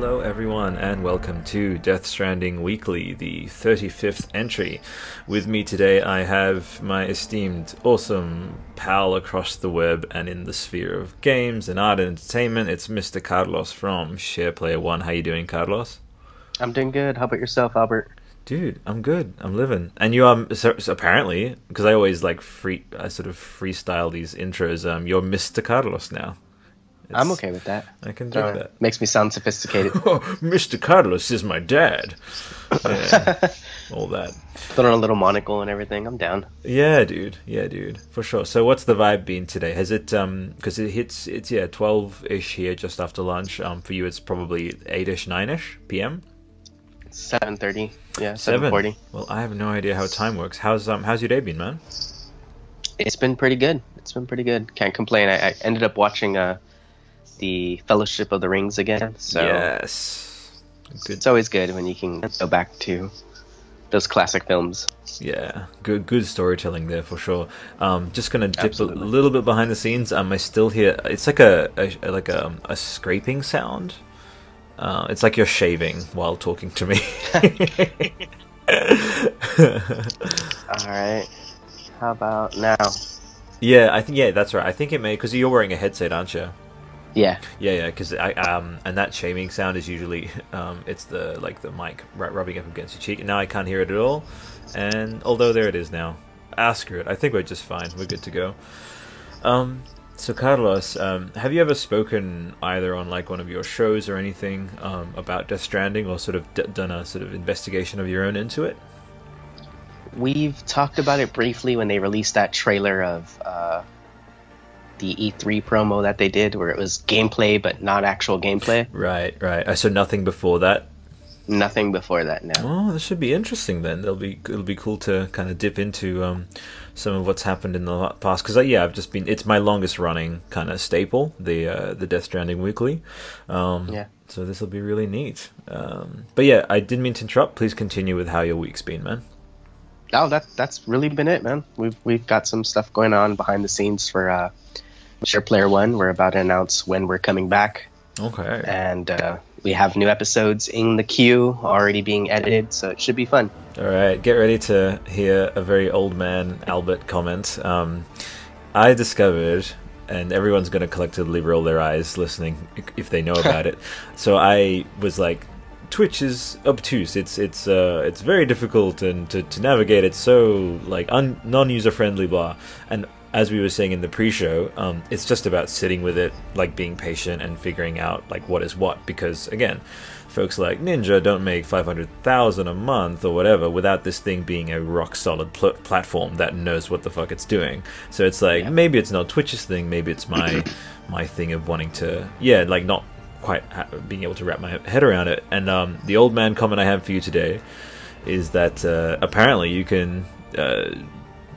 Hello, everyone, and welcome to Death Stranding Weekly, the 35th entry. With me today, I have my esteemed, awesome pal across the web and in the sphere of games and art and entertainment. It's Mr. Carlos from SharePlayer One. How you doing, Carlos? I'm doing good. How about yourself, Albert? Dude, I'm good. I'm living. And you are so, so apparently because I always like free, I sort of freestyle these intros. Um, you're Mr. Carlos now. I'm okay with that. I can dig Uh, that. Makes me sound sophisticated. Oh, Mr. Carlos is my dad. Yeah, all that. Put on a little monocle and everything. I'm down. Yeah, dude. Yeah, dude. For sure. So, what's the vibe been today? Has it um because it hits it's yeah twelve ish here just after lunch. Um, for you it's probably eight ish, nine ish p.m. 7:30. Yeah, Seven. 7:40. Well, I have no idea how time works. How's um how's your day been, man? It's been pretty good. It's been pretty good. Can't complain. I, I ended up watching uh the Fellowship of the Rings again. So yes. Good. it's always good when you can go back to those classic films. Yeah, good good storytelling there for sure. Um, just gonna dip Absolutely. a little bit behind the scenes. Um, I still hear it's like a, a like a, a scraping sound. Uh, it's like you're shaving while talking to me. All right. How about now? yeah, I think yeah, that's right. I think it may because you're wearing a headset, aren't you? Yeah. Yeah, yeah, because I um and that shaming sound is usually um it's the like the mic ru- rubbing up against your cheek. And now I can't hear it at all, and although there it is now, ah screw it. I think we're just fine. We're good to go. Um, so Carlos, um, have you ever spoken either on like one of your shows or anything um, about Death Stranding, or sort of d- done a sort of investigation of your own into it? We've talked about it briefly when they released that trailer of uh, the E3 promo that they did, where it was gameplay but not actual gameplay. Right, right. Uh, so nothing before that. Nothing before that now. Oh, this should be interesting then. It'll be it'll be cool to kind of dip into um, some of what's happened in the past because yeah, I've just been it's my longest running kind of staple the uh, the Death Stranding weekly. Um, Yeah. So this will be really neat. Um, but yeah, I didn't mean to interrupt. Please continue with how your week's been, man. Oh, that that's really been it, man. We've we've got some stuff going on behind the scenes for uh, Share Player One. We're about to announce when we're coming back, Okay. and uh, we have new episodes in the queue already being edited, so it should be fun. All right, get ready to hear a very old man Albert comment. Um, I discovered, and everyone's going to collectively roll their eyes listening if they know about it. So I was like, Twitch is obtuse. It's it's uh, it's very difficult and to, to navigate. It's so like un- non-user friendly, blah. And as we were saying in the pre-show, um, it's just about sitting with it, like being patient and figuring out like what is what. Because again, folks like Ninja don't make five hundred thousand a month or whatever without this thing being a rock solid pl- platform that knows what the fuck it's doing. So it's like Yeah. maybe it's not Twitch's thing, maybe it's my my thing of wanting to yeah, like not quite ha- being able to wrap my head around it. And um, the old man comment I have for you today is that uh, apparently you can. Uh,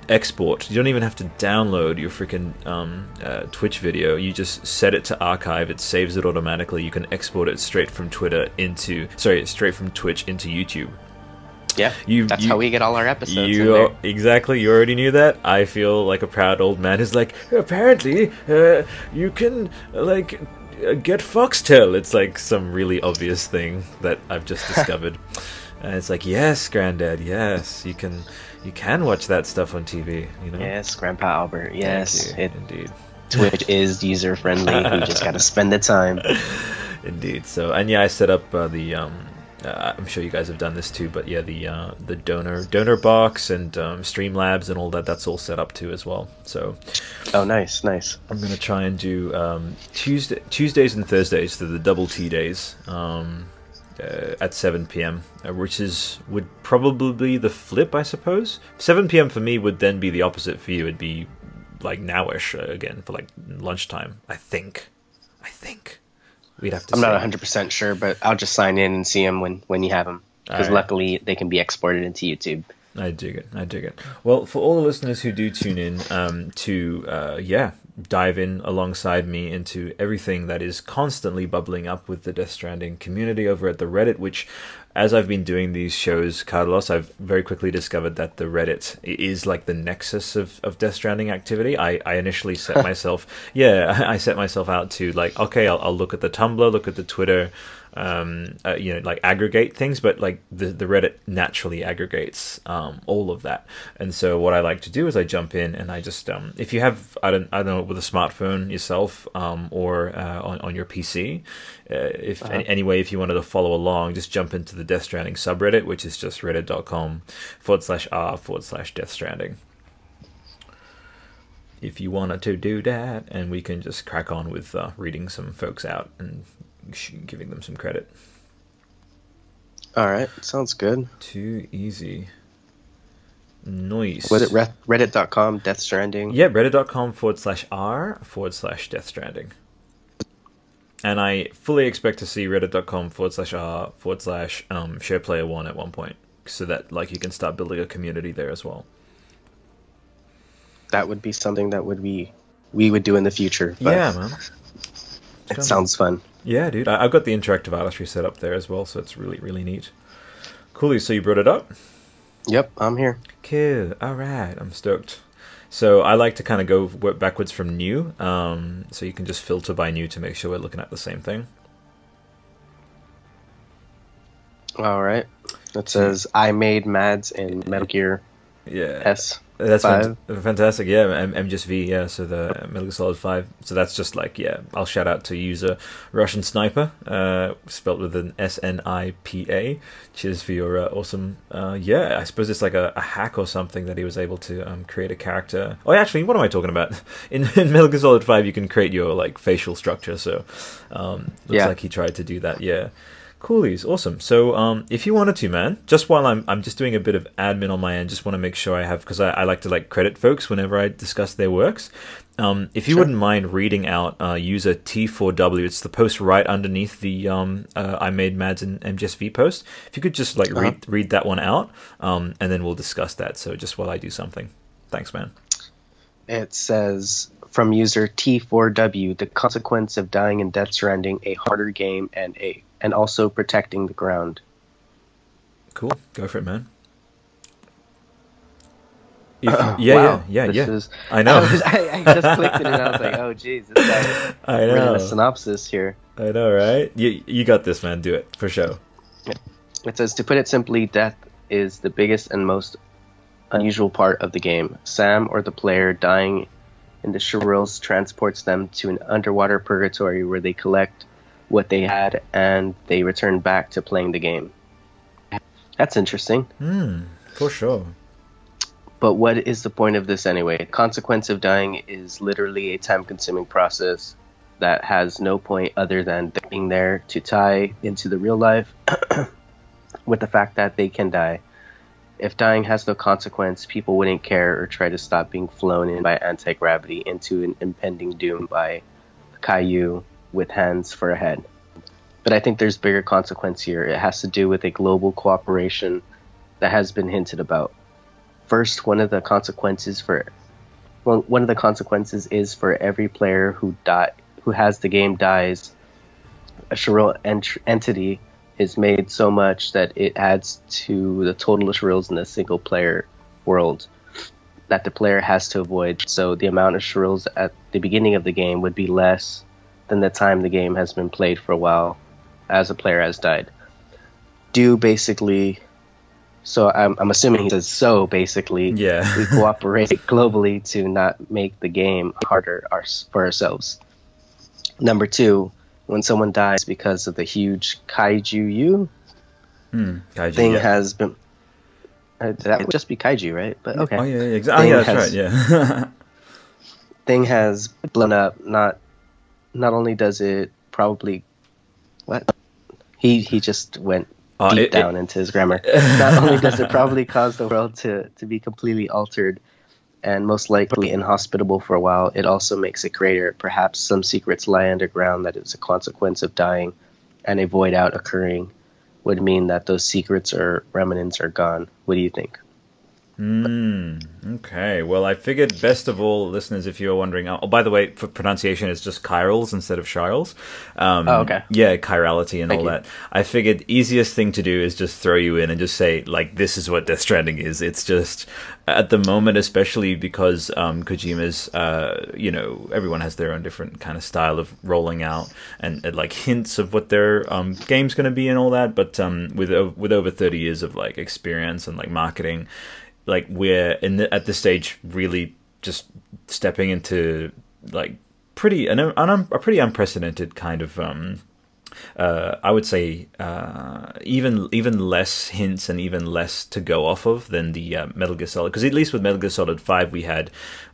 export. You don't even have to download your freaking um, uh, Twitch video. You just set it to archive. It saves it automatically. You can export it straight from Twitter into sorry, straight from Twitch into YouTube. Yeah, You- that's you- how we get all our episodes. You exactly. You already knew that. I feel like a proud old man who's like, apparently, uh, you can like uh, get Foxtel. It's like some really obvious thing that I've just discovered. And it's like, yes, granddad, yes, you can, you can watch that stuff on TV. You know. Yes, Grandpa Albert. Yes, you. it, indeed, Twitch is user friendly. we just got to spend the time. indeed. So, and yeah, I set up uh, the. Um, uh, I'm sure you guys have done this too, but yeah, the uh, the donor donor box and um, Streamlabs and all that. That's all set up too as well. So, Oh, nice, nice. I'm gonna try and do um, Tuesday, Tuesdays and Thursdays, so the double T days, um, uh, at 7 p.m., uh, which is would probably be the flip, I suppose. 7 p.m. for me would then be the opposite for you. It'd be like nowish uh, again for like lunchtime. I think. I think we'd have to. I'm see. not 100 percent sure, but I'll just sign in and see them when when you have them. Because Alright. luckily they can be exported into YouTube. I dig it. I dig it. Well, for all the listeners who do tune in um, to, uh, yeah, dive in alongside me into everything that is constantly bubbling up with the Death Stranding community over at the Reddit, which as I've been doing these shows, Carlos, I've very quickly discovered that the Reddit is like the nexus of, of Death Stranding activity. I, I initially set myself, yeah, I set myself out to like, okay, I'll, I'll look at the Tumblr, look at the Twitter, um, uh, you know, like aggregate things, but like the, the Reddit naturally aggregates um, all of that. And so what I like to do is I jump in and I just, um, if you have, I don't, I don't know, with a smartphone yourself um, or uh, on, on your PC, uh, if uh-huh. any, anyway, if you wanted to follow along, just jump into the Death Stranding subreddit, which is just reddit.com forward slash r forward slash Death Stranding if you wanted to do that, and we can just crack on with uh, reading some folks out and giving them some credit. All right, sounds good. Too easy. Noise. Was it reddit.com, Death Stranding? Yeah, reddit.com forward slash r forward slash Death Stranding. And I fully expect to see reddit.com forward slash r forward slash um, share player one at one point. So that like you can start building a community there as well. That would be something that would be we would do in the future. yeah, man. It sounds fun. Yeah, dude. I, have got the interactive artistry set up there as well, so it's really, really neat. Coolly, so you brought it up? Yep, I'm here. Cool. All right, I'm stoked. So I like to kind of go work backwards from new, um, so you can just filter by new to make sure we're looking at the same thing. All right. It says I made Mads in Metal Gear yeah. S. That's five. fantastic. Yeah, M- MGSV. Yeah, so the Metal Gear Solid Five. So that's just like yeah. I'll shout out to user Russian Sniper, uh, spelled with an S N I P A. Cheers for your uh, awesome. Uh, yeah, I suppose it's like a, a, hack or something that he was able to um, create a character. Oh, actually, what am I talking about? In, in Metal Gear Solid Five, you can create your like facial structure. So um, looks yeah. like he tried to do that. Yeah. Coolies, awesome. So, um, if you wanted to, man, just while I'm, I'm just doing a bit of admin on my end, just want to make sure I have because I, I, like to like credit folks whenever I discuss their works. Um, if you sure. wouldn't mind reading out uh, user T4W, it's the post right underneath the um, uh, I made Mads and MGSV post. If you could just like uh-huh. read read that one out, um, and then we'll discuss that. So just while I do something, thanks, man. It says from user T4W, the consequence of dying in Death Stranding, a harder game and a and also protecting the ground. Cool. Go for it, man. If, yeah, wow. yeah, yeah, yeah. Is, I know. I, was, I, I, just clicked it and I was like, "Oh, geez, this guy I know. a synopsis here." I know, right? You you got this, man. Do it for sure. It says to put it simply, death is the biggest and most unusual part of the game. Sam or the player dying in the Shirelles transports them to an underwater purgatory where they collect what they had and they returned back to playing the game. That's interesting. Hmm, for sure. But what is the point of this anyway? The consequence of dying is literally a time consuming process that has no point other than being there to tie into the real life with the fact that they can die. If dying has no consequence, people wouldn't care or try to stop being flown in by anti gravity into an impending doom by Caillou with hands for a head. But I think there's bigger consequence here. It has to do with a global cooperation that has been hinted about. First, one of the consequences for well, one of the consequences is for every player who die who has the game dies, a Shirelle ent- entity is made so much that it adds to the total of Shirelles in a single player world that the player has to avoid. So the amount of Shirelles at the beginning of the game would be less than the time the game has been played for a while as a player has died. Do basically so I'm, I'm assuming he says so basically yeah. we cooperate globally to not make the game harder our, for ourselves. Number two when someone dies because of the huge kaiju you hmm, kaiju, thing yeah. has been uh, that would just be kaiju right? But okay. Oh yeah, yeah exactly. Oh, yeah that's has, right yeah. thing has blown up not not only does it probably what he he just went uh, deep it, down it, into his grammar. Not only does it probably cause the world to to be completely altered and most likely inhospitable for a while, it also makes it greater. Perhaps some secrets lie underground that is a consequence of dying, and a void out occurring would mean that those secrets or remnants are gone. What do you think? Mm, okay. Well, I figured best of all, listeners, if you're wondering. Oh, by the way, for pronunciation, it's just chirals instead of Shirals. Um, oh, okay. Yeah, chirality and Thank all you. that. I figured easiest thing to do is just throw you in and just say like, this is what Death Stranding is. It's just at the moment, especially because um, Kojima's, uh, you know, everyone has their own different kind of style of rolling out and, and like hints of what their um, game's going to be and all that. But um, with o- with over thirty years of like experience and like marketing like we're in the, at this stage really just stepping into like pretty an, an, un- a pretty unprecedented kind of um uh, I would say uh, even even less hints and even less to go off of than the uh, Metal Gear Solid. Because at least with Metal Gear Solid Five we had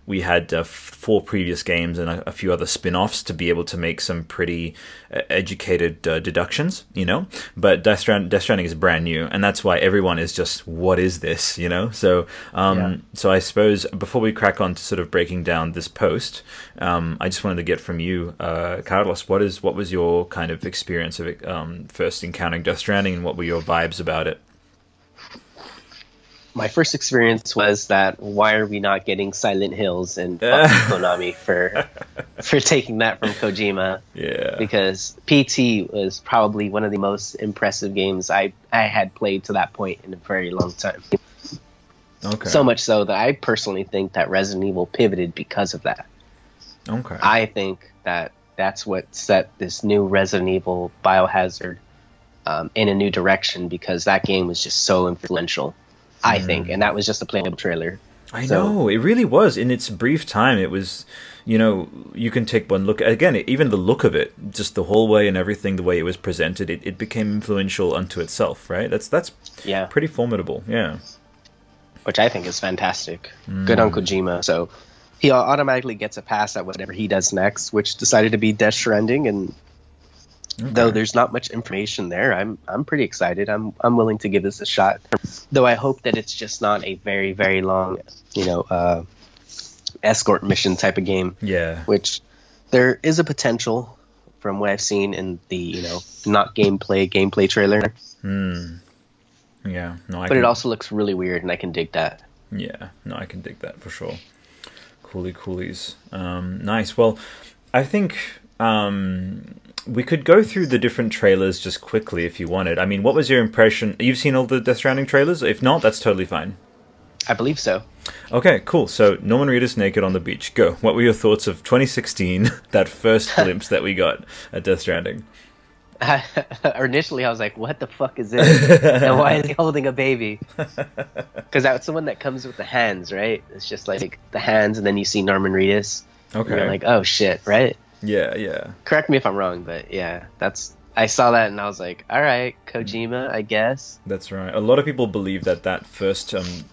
we had uh, f- four previous games and a, a few other spin-offs to be able to make some pretty uh, educated uh, deductions, you know. But Death, Strand- Death Stranding is brand new, and that's why everyone is just, "What is this?" You know. So, um, Yeah. so I suppose before we crack on to sort of breaking down this post, um, I just wanted to get from you, uh, Carlos, what is what was your kind of experience of um, first encountering Death Stranding, and what were your vibes about it? My first experience was that why are we not getting Silent Hills and Konami for for taking that from Kojima? Yeah. Because PT was probably one of the most impressive games I I had played to that point in a very long time. Okay. So much so that I personally think that Resident Evil pivoted because of that. Okay. I think that that's what set this new Resident Evil Biohazard um, in a new direction because that game was just so influential. I think, and that was just a playable trailer. I So- know it really was. In its brief time, it was. You know, you can take one look again. Even the look of it, just the hallway and everything, the way it was presented, it, it became influential unto itself. Right? That's that's Yeah, pretty formidable. Yeah. which I think is fantastic. Good Mm. on Kojima. So he automatically gets a pass at whatever he does next, which decided to be Death Stranding. And though there's not much information there, I'm I'm pretty excited. I'm I'm willing to give this a shot. Though I hope that it's just not a very very long, you know, uh, escort mission type of game. Yeah. which there is a potential from what I've seen in the you know not gameplay gameplay trailer, Hmm. Yeah. No, I. but can, it also looks really weird, and I can dig that. Yeah, no, I can dig that for sure. Coolie coolies. Um, nice. Well, I think um, we could go through the different trailers just quickly if you wanted. I mean, what was your impression? You've seen all the Death Stranding trailers? If not, that's totally fine. I believe so. Okay, cool. So, Norman Reedus naked on the beach. Go. What were your thoughts of 2016, that first glimpse that we got at Death Stranding? Initially, I was like, "What the fuck is this? and why is he holding a baby?" Because that's the one that comes with the hands, right? It's just like the hands, and then you see Norman Reedus. Okay. You're like, "Oh shit!" Right? Yeah, yeah. Correct me if I'm wrong, but yeah, that's. I saw that and I was like, "All right, Kojima, I guess." That's right. A lot of people believe that that first um,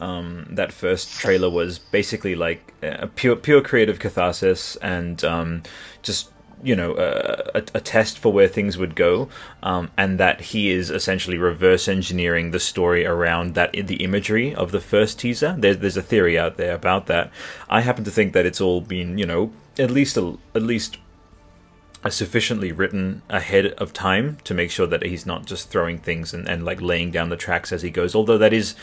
um, that first trailer was basically like a pure pure creative catharsis and um, just you know a, a, test for where things would go, um, and that he is essentially reverse engineering the story around that the imagery of the first teaser. There's there's a theory out there about that. I happen to think that it's all been you know at least a, at least sufficiently written ahead of time to make sure that he's not just throwing things and, and like laying down the tracks as he goes. Although that is,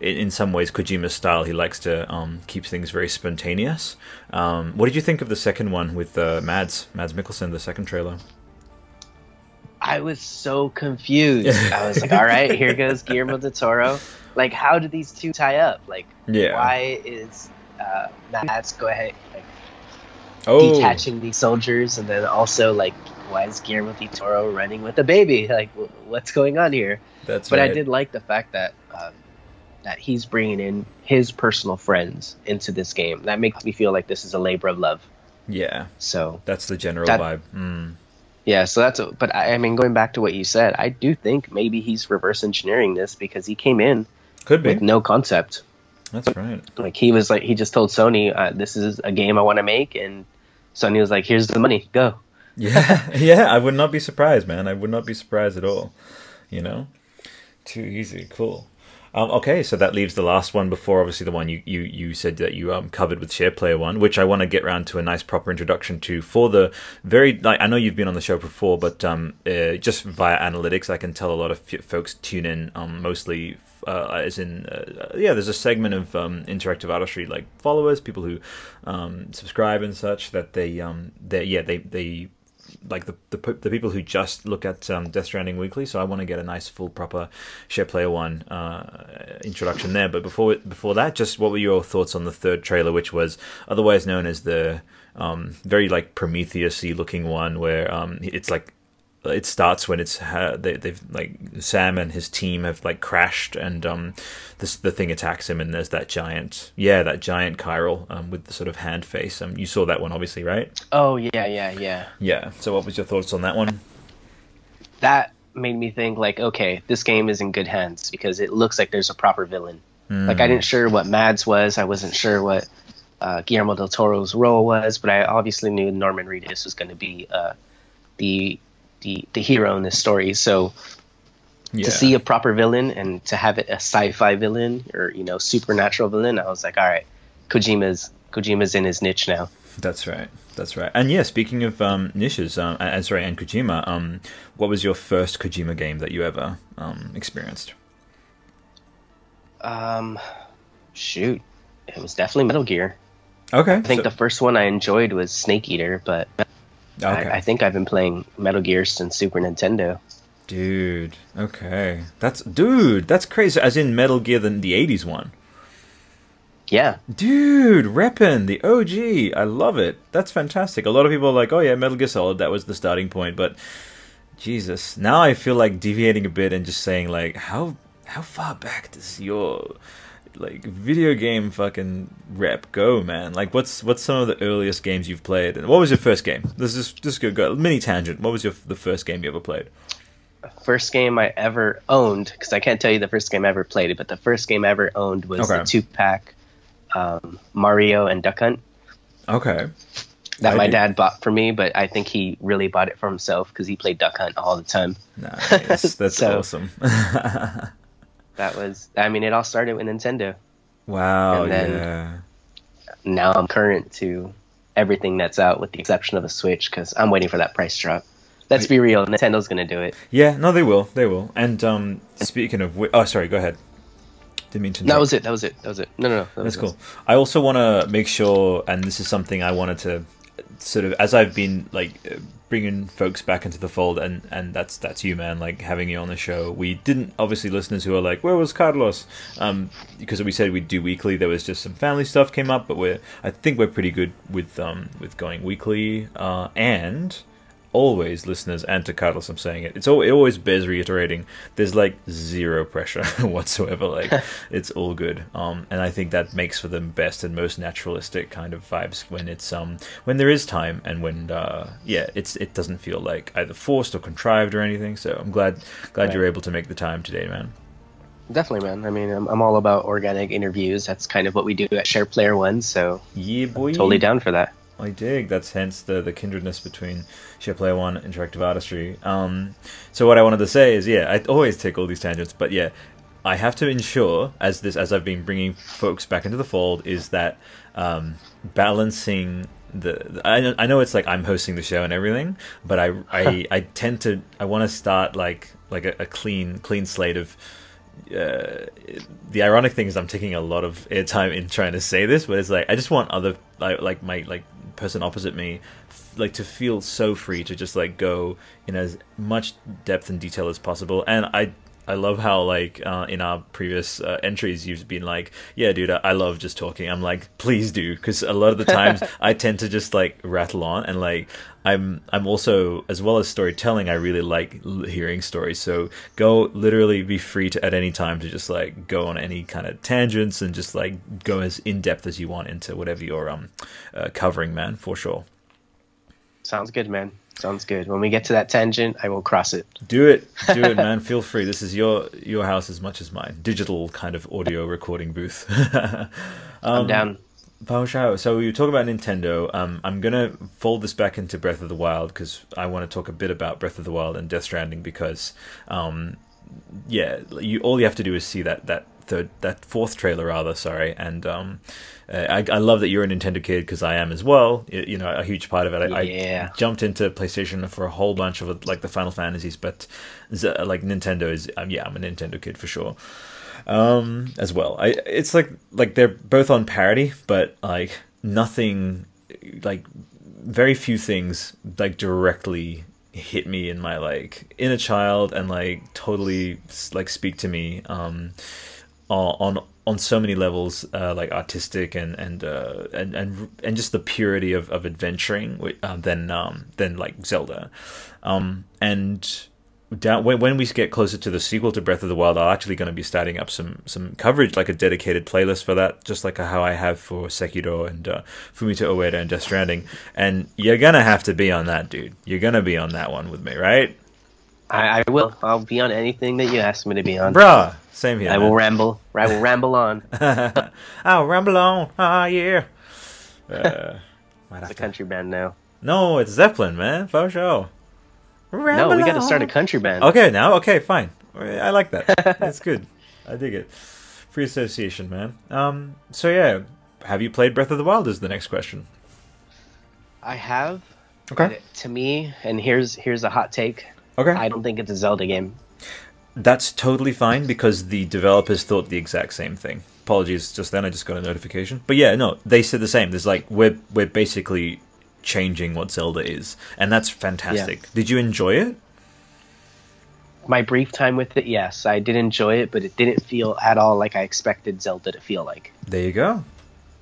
in, some ways, Kojima's style. He likes to um, keep things very spontaneous. Um, what did you think of the second one with uh, Mads Mads Mikkelsen, the second trailer? I was so confused. I was like, all right, here goes Guillermo del Toro. Like, how do these two tie up? Like, Yeah. why is uh, Mads go ahead like Oh, detaching these soldiers, and then also like, why is Guillermo del Toro running with a baby? Like, wh- what's going on here? that's But right. I did like the fact that um, that he's bringing in his personal friends into this game. That makes me feel like this is a labor of love. Yeah, So that's the general That- vibe. Mm. Yeah, so that's. A, but I, I mean, going back to what you said, I do think maybe he's reverse engineering this because he came in Could be. with no concept. That's right. Like he was like, he just told Sony, uh, "This is a game I want to make," and Sony was like, "Here's the money, go." Yeah, yeah. I would not be surprised, man. I would not be surprised at all. You know, too easy. Cool. Um, okay, so that leaves the last one before, obviously the one you, you, you said that you um, covered with Share Player One, which I want to get around to a nice proper introduction to for the very. Like, I know you've been on the show before, but um, uh, just via analytics, I can tell a lot of folks tune in um, mostly uh, as in uh, yeah there's a segment of um, interactive artistry like followers people who um, subscribe and such that they um they yeah they they like the, the the people who just look at um, Death Stranding weekly. So I want to get a nice full proper share player one uh, introduction there. But before before that, just what were your thoughts on the third trailer, which was otherwise known as the um, very like Prometheus-y looking one, where um, it's like it starts when it's they, they've like Sam and his team have like crashed and um this the thing attacks him and there's that giant yeah that giant chiral um, with the sort of hand face. Um you saw that one obviously right? Oh yeah yeah yeah. Yeah. So what was your thoughts on that one? That made me think like okay this game is in good hands because it looks like there's a proper villain. Mm. like I didn't sure what Mads was. I wasn't sure what uh, Guillermo del Toro's role was but I obviously knew Norman Reedus was going to be uh, the the the hero in this story. So yeah. to see a proper villain and to have it a sci-fi villain or you know supernatural villain, I was like, all right, Kojima's Kojima's in his niche now. That's right. That's right. And yeah, speaking of um, niches, um, and sorry, and Kojima, um, what was your first Kojima game that you ever um, experienced? Um, shoot, it was definitely Metal Gear. Okay. I think so- the first one I enjoyed was Snake Eater, but Okay. I, I, think I've been playing Metal Gear since Super Nintendo. Dude, okay, that's dude, that's crazy. As in Metal Gear, the the '80s one. Yeah. Dude, reppin' the OG. I love it. That's fantastic. A lot of people are like, "Oh yeah, Metal Gear Solid, that was the starting point." But Jesus, now I feel like deviating a bit and just saying like, how how far back does your like video game fucking rep go, man? Like, what's what's some of the earliest games you've played? And what was your first game? This is just go, go mini tangent. What was your the first game you ever played? First game I ever owned, because I can't tell you the first game I ever played, but the first game I ever owned was okay. the two pack um, Mario and Duck Hunt. Okay. That I my dad bought for me, but I think he really bought it for himself because he played Duck Hunt all the time. Nice, that's so, awesome. that was I mean it all started with Nintendo. Wow. And then yeah. now I'm current to everything that's out with the exception of the Switch because I'm waiting for that price drop. Let's be real, Nintendo's gonna do it. Yeah, no, they will, they will. And um, speaking of, oh, sorry, go ahead. Didn't mean to. That was it. That was it. That was it. No, no, no. That that's cool. I also want to make sure, and this is something I wanted to sort of, as I've been like bringing folks back into the fold, and and that's that's you, man. Like having you on the show. We didn't obviously listeners who are like, where was Carlos? Um, because we said we'd do weekly. There was just some family stuff came up, but we're I think we're pretty good with um with going weekly. Uh, and always, listeners, and to Carlos, I'm saying it. It's all, it always bears reiterating. There's like zero pressure whatsoever. Like it's all good. Um, and I think that makes for the best and most naturalistic kind of vibes when it's um when there is time and when uh yeah it's it doesn't feel like either forced or contrived or anything. So I'm glad glad right. you're able to make the time today, man. Definitely, man. I mean, I'm, I'm all about organic interviews. That's kind of what we do at Share Player One. So yeah, boy, totally down for that. I dig. That's hence the the kindredness between Share Player One Interactive Artistry. Um, so what I wanted to say is, yeah, I always take all these tangents, but yeah, I have to ensure as this as I've been bringing folks back into the fold is that um, balancing the, I, I know it's like I'm hosting the show and everything, but I I, I tend to I want to start like like a, a clean clean slate of uh, the ironic thing is I'm taking a lot of airtime in trying to say this, but it's like I just want other like like my like person opposite me like to feel so free to just like go in as much depth and detail as possible. And i I love how like uh, in our previous uh, entries you've been like, yeah, dude, I love just talking. I'm like, please do, because a lot of the times I tend to just like rattle on, and like I'm I'm also as well as storytelling, I really like hearing stories. So go literally be free to at any time to just like go on any kind of tangents and just like go as in depth as you want into whatever you're um uh, covering, man, for sure. Sounds good, man. Sounds good. When we get to that tangent, I will cross it. Do it, do it, man. Feel free. This is your your house as much as mine. Digital kind of audio recording booth. um, I'm down. So you talk about Nintendo. Um, I'm gonna fold this back into Breath of the Wild because I want to talk a bit about Breath of the Wild and Death Stranding because, um, yeah, you all you have to do is see that that third that fourth trailer rather. Sorry, and um, uh, I, I love that you're a Nintendo kid because I am as well. You, you know, a huge part of it. I, Yeah. I jumped into PlayStation for a whole bunch of like the Final Fantasies, but like Nintendo is um, yeah, I'm a Nintendo kid for sure. Um, as well. I it's like like they're both on parity, but like nothing like very few things like directly hit me in my like inner child and like totally like speak to me um on on so many levels uh, like artistic and and uh, and and and just the purity of, of adventuring uh, than um than like Zelda um and down when, when we get closer to the sequel to Breath of the Wild, I'm actually going to be starting up some some coverage, like a dedicated playlist for that, just like how I have for Sekiro and uh, Fumito Ueda and Death Stranding. And you're gonna have to be on that, dude. You're gonna be on that one with me, right? I, I will. I'll be on anything that you ask me to be on. Bruh, same here. I will ramble. I will ramble on. I'll ramble on. Ah, yeah. Uh, might It's a to- country band now. No, it's Zeppelin, man. For sure. No, we got to start a country band. Okay, now okay, fine. I like that. That's good. I dig it. Free association, man. Um. So yeah, have you played Breath of the Wild? Is the next question. I have. Okay. but To me, and here's here's a hot take. Okay. I don't think it's a Zelda game. That's totally fine because the developers thought the exact same thing. Apologies, just then I just got a notification. But yeah, no, they said the same. There's like we're we're basically changing what Zelda is, and that's fantastic. Did you enjoy it? My brief time with it, yes, I did enjoy it, but it didn't feel at all like I expected Zelda to feel like. There you go.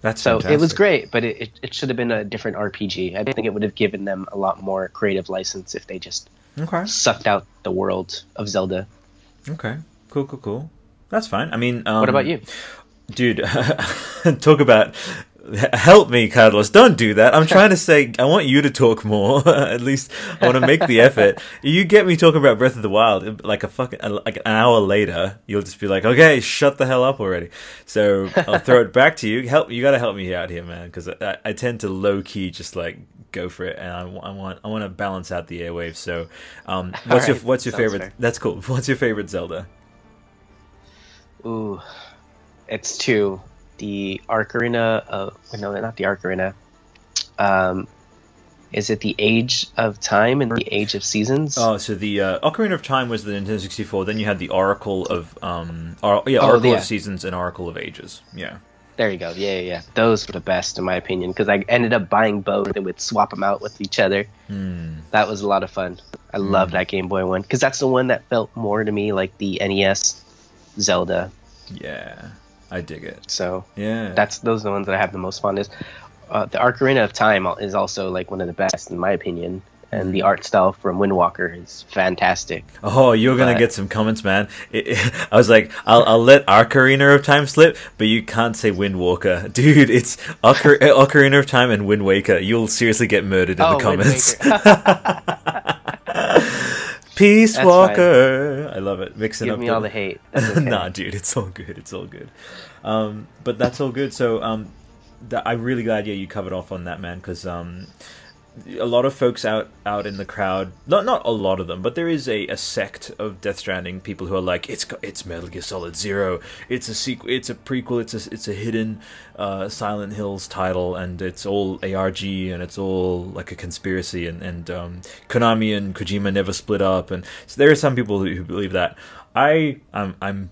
That's So fantastic. it was great, but it, it, it should have been a different RPG. I think it would have given them a lot more creative license if they just Okay. sucked out the world of Zelda. Okay. Cool. Cool. Cool. That's fine. I mean, um, What about you? dude? talk about help me, Carlos. Don't do that. I'm trying to say I want you to talk more. At least I want to make the effort. You get me talking about Breath of the Wild like a fucking like an hour later. You'll just be like, okay, shut the hell up already. So I'll throw it back to you. Help. You got to help me out here, man, because I, I tend to low key just like go for it, and I, I want I want to balance out the airwaves. So, um, what's your what's your sounds favorite? fair. That's cool. What's your favorite Zelda? Ooh, it's two. The Arcarina of no, not the Arcarina. Um, is it the Age of Time and the Age of Seasons? Oh, so the uh, Ocarina of Time was the Nintendo 64. Then you had the Oracle of um, or, yeah, Oh, Oracle yeah. of Seasons and Oracle of Ages. Yeah. There you go. Yeah, yeah, yeah. Those were the best in my opinion because I ended up buying both and would swap them out with each other. Hmm. That was a lot of fun. I love that Game Boy one because that's the one that felt more to me like the NES Zelda. Yeah, I dig it. So Yeah. that's those are the ones that I have the most fondness. Uh, the Ocarina of Time is also like one of the best in my opinion, and the art style from Windwalker is fantastic. oh, you're gonna but- get some comments, man. It, it- I was like, I'll, I'll let Ocarina of Time slip, but you can't say Windwalker, dude. It's Ocar- Ocarina of Time and Wind Waker. You'll seriously get murdered in Oh, the comments. Peace That's Walker. I love it. Mixing Give up me the- all the hate. Okay. nah, dude, it's all good. It's all good. Um, but that's all good. So, um, th- I'm really glad, yeah, you covered off on that, man, because um, a lot of folks out out in the crowd, not not a lot of them, but there is a, a sect of Death Stranding people who are like, it's it's Metal Gear Solid Zero, it's a sequel, it's a prequel, it's a it's a hidden uh, Silent Hills title, and it's all ARG, and it's all like a conspiracy, and and um, Konami and Kojima never split up, and so there are some people who, who believe that. I I'm I'm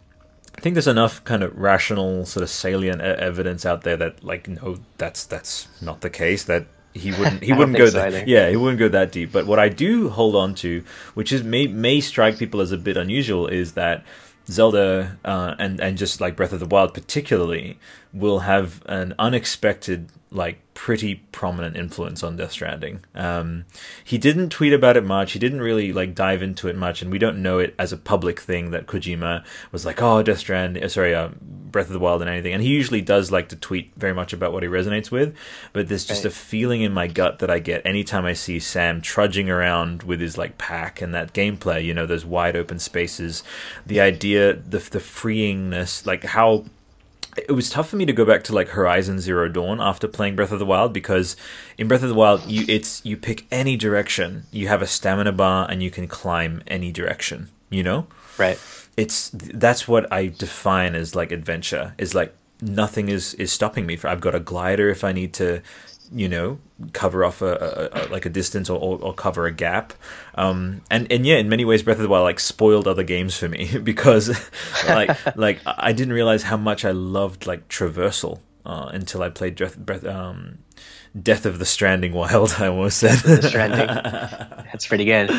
I think there's enough kind of rational, sort of salient evidence out there that, like, no, that's that's not the case. That he wouldn't he wouldn't go so that either. yeah he wouldn't go that deep. But what I do hold on to, which is may may strike people as a bit unusual, is that Zelda uh, and and just like Breath of the Wild particularly will have an unexpected like pretty prominent influence on Death Stranding. Um, he didn't tweet about it much. He didn't really like dive into it much, and we don't know it as a public thing that Kojima was like, "Oh, Death Stranding, uh, sorry, uh, Breath of the Wild," and anything. And he usually does like to tweet very much about what he resonates with. But there's just Right. a feeling in my gut that I get anytime I see Sam trudging around with his like pack and that gameplay. You know, those wide open spaces, the idea, the the freeingness, like how it was tough for me to go back to like Horizon Zero Dawn after playing Breath of the Wild because in Breath of the Wild you it's you pick any direction. You have a stamina bar and you can climb any direction. You know, Right. it's that's what I define as like adventure. Is like nothing is is stopping me. For I've got a glider if I need to, you know, cover off a, a, a like a distance or, or, or cover a gap. Um, and and yeah, in many ways, Breath of the Wild like spoiled other games for me because like like I didn't realize how much I loved like traversal uh, until I played Breath, Breath um. Death of the Stranding Wild, I almost said. The Stranding. That's pretty good.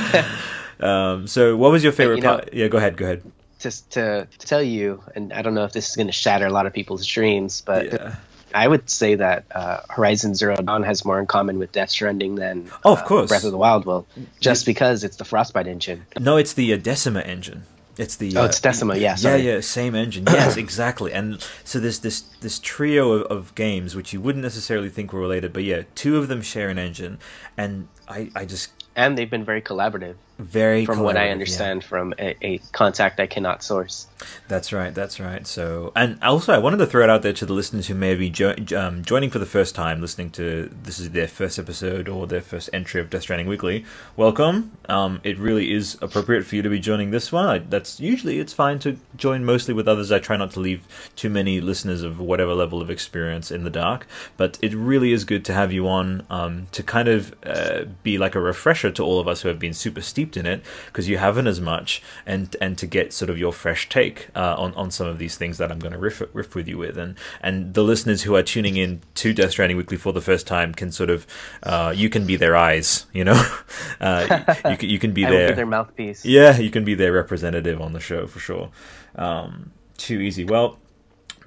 um, so, what was your favorite you know- part? Yeah, go ahead, go ahead. Just to, to tell you, and I don't know if this is going to shatter a lot of people's dreams, but Yeah. I would say that uh, Horizon Zero Dawn has more in common with Death Stranding than Oh, of uh, course. Breath of the Wild will, just because it's the Frostbite engine. No, it's the uh, Decima engine. It's the Oh, it's Decima, yeah, yeah, sorry. yeah, same engine. Yes, exactly. And so there's this this trio of, of games which you wouldn't necessarily think were related, but yeah, two of them share an engine, and I I just And they've been very collaborative, very from what I yeah. understand from a, a contact I cannot source. That's right. That's right. So, and also, I wanted to throw it out there to the listeners who may be jo- um, joining for the first time, listening to this is their first episode or their first entry of Death Stranding Weekly. Welcome. Um, it really is appropriate for you to be joining this one. I, that's usually it's fine to join mostly with others. I try not to leave too many listeners of whatever level of experience in the dark, but it really is good to have you on um, to kind of uh, be like a refresher to all of us who have been super steeped in it because you haven't as much, and and to get sort of your fresh take uh, on on some of these things that I'm going to riff riff with you with, and and the listeners who are tuning in to Death Stranding Weekly for the first time can sort of uh, you can be their eyes, you know, uh, you, you can you can be their be their mouthpiece. yeah, you can be their representative on the show for sure. Um, too easy. Well,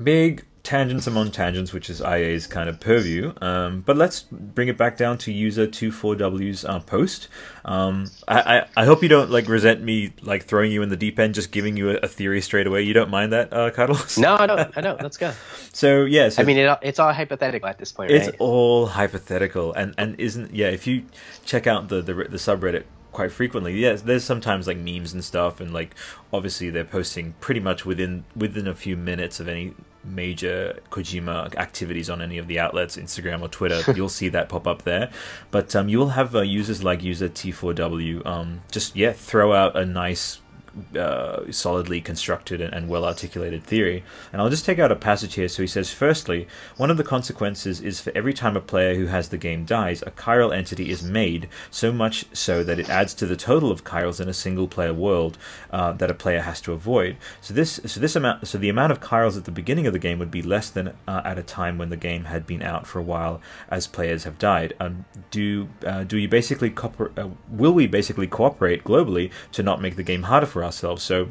big tangents among tangents, which is IA's kind of purview. Um, but let's bring it back down to user 24W's uh, post. Um, I, I, I hope you don't like resent me like throwing you in the deep end, just giving you a, a theory straight away. You don't mind that, uh, Cuddles? No, I don't. I don't. Let's go. So yeah, so I mean, it, it's all hypothetical at this point, it's right? all hypothetical, and and isn't yeah. If you check out the the, the subreddit quite frequently, yes, there's sometimes like memes and stuff, and like obviously they're posting pretty much within within a few minutes of any major Kojima activities on any of the outlets, Instagram or Twitter. you'll see that pop up there, but um, you will have uh, users like user T4W um, just yeah throw out a nice uh, solidly constructed and, and well articulated theory. And I'll just take out a passage here. So he says, firstly, one of the consequences is for every time a player who has the game dies, a chiral entity is made, so much so that it adds to the total of chirals in a single player world uh, that a player has to avoid. So this, so this amount, so the amount of chirals at the beginning of the game would be less than uh, at a time when the game had been out for a while, as players have died. Um, do uh, do you basically uh, will we basically cooperate globally to not make the game harder for ourselves? So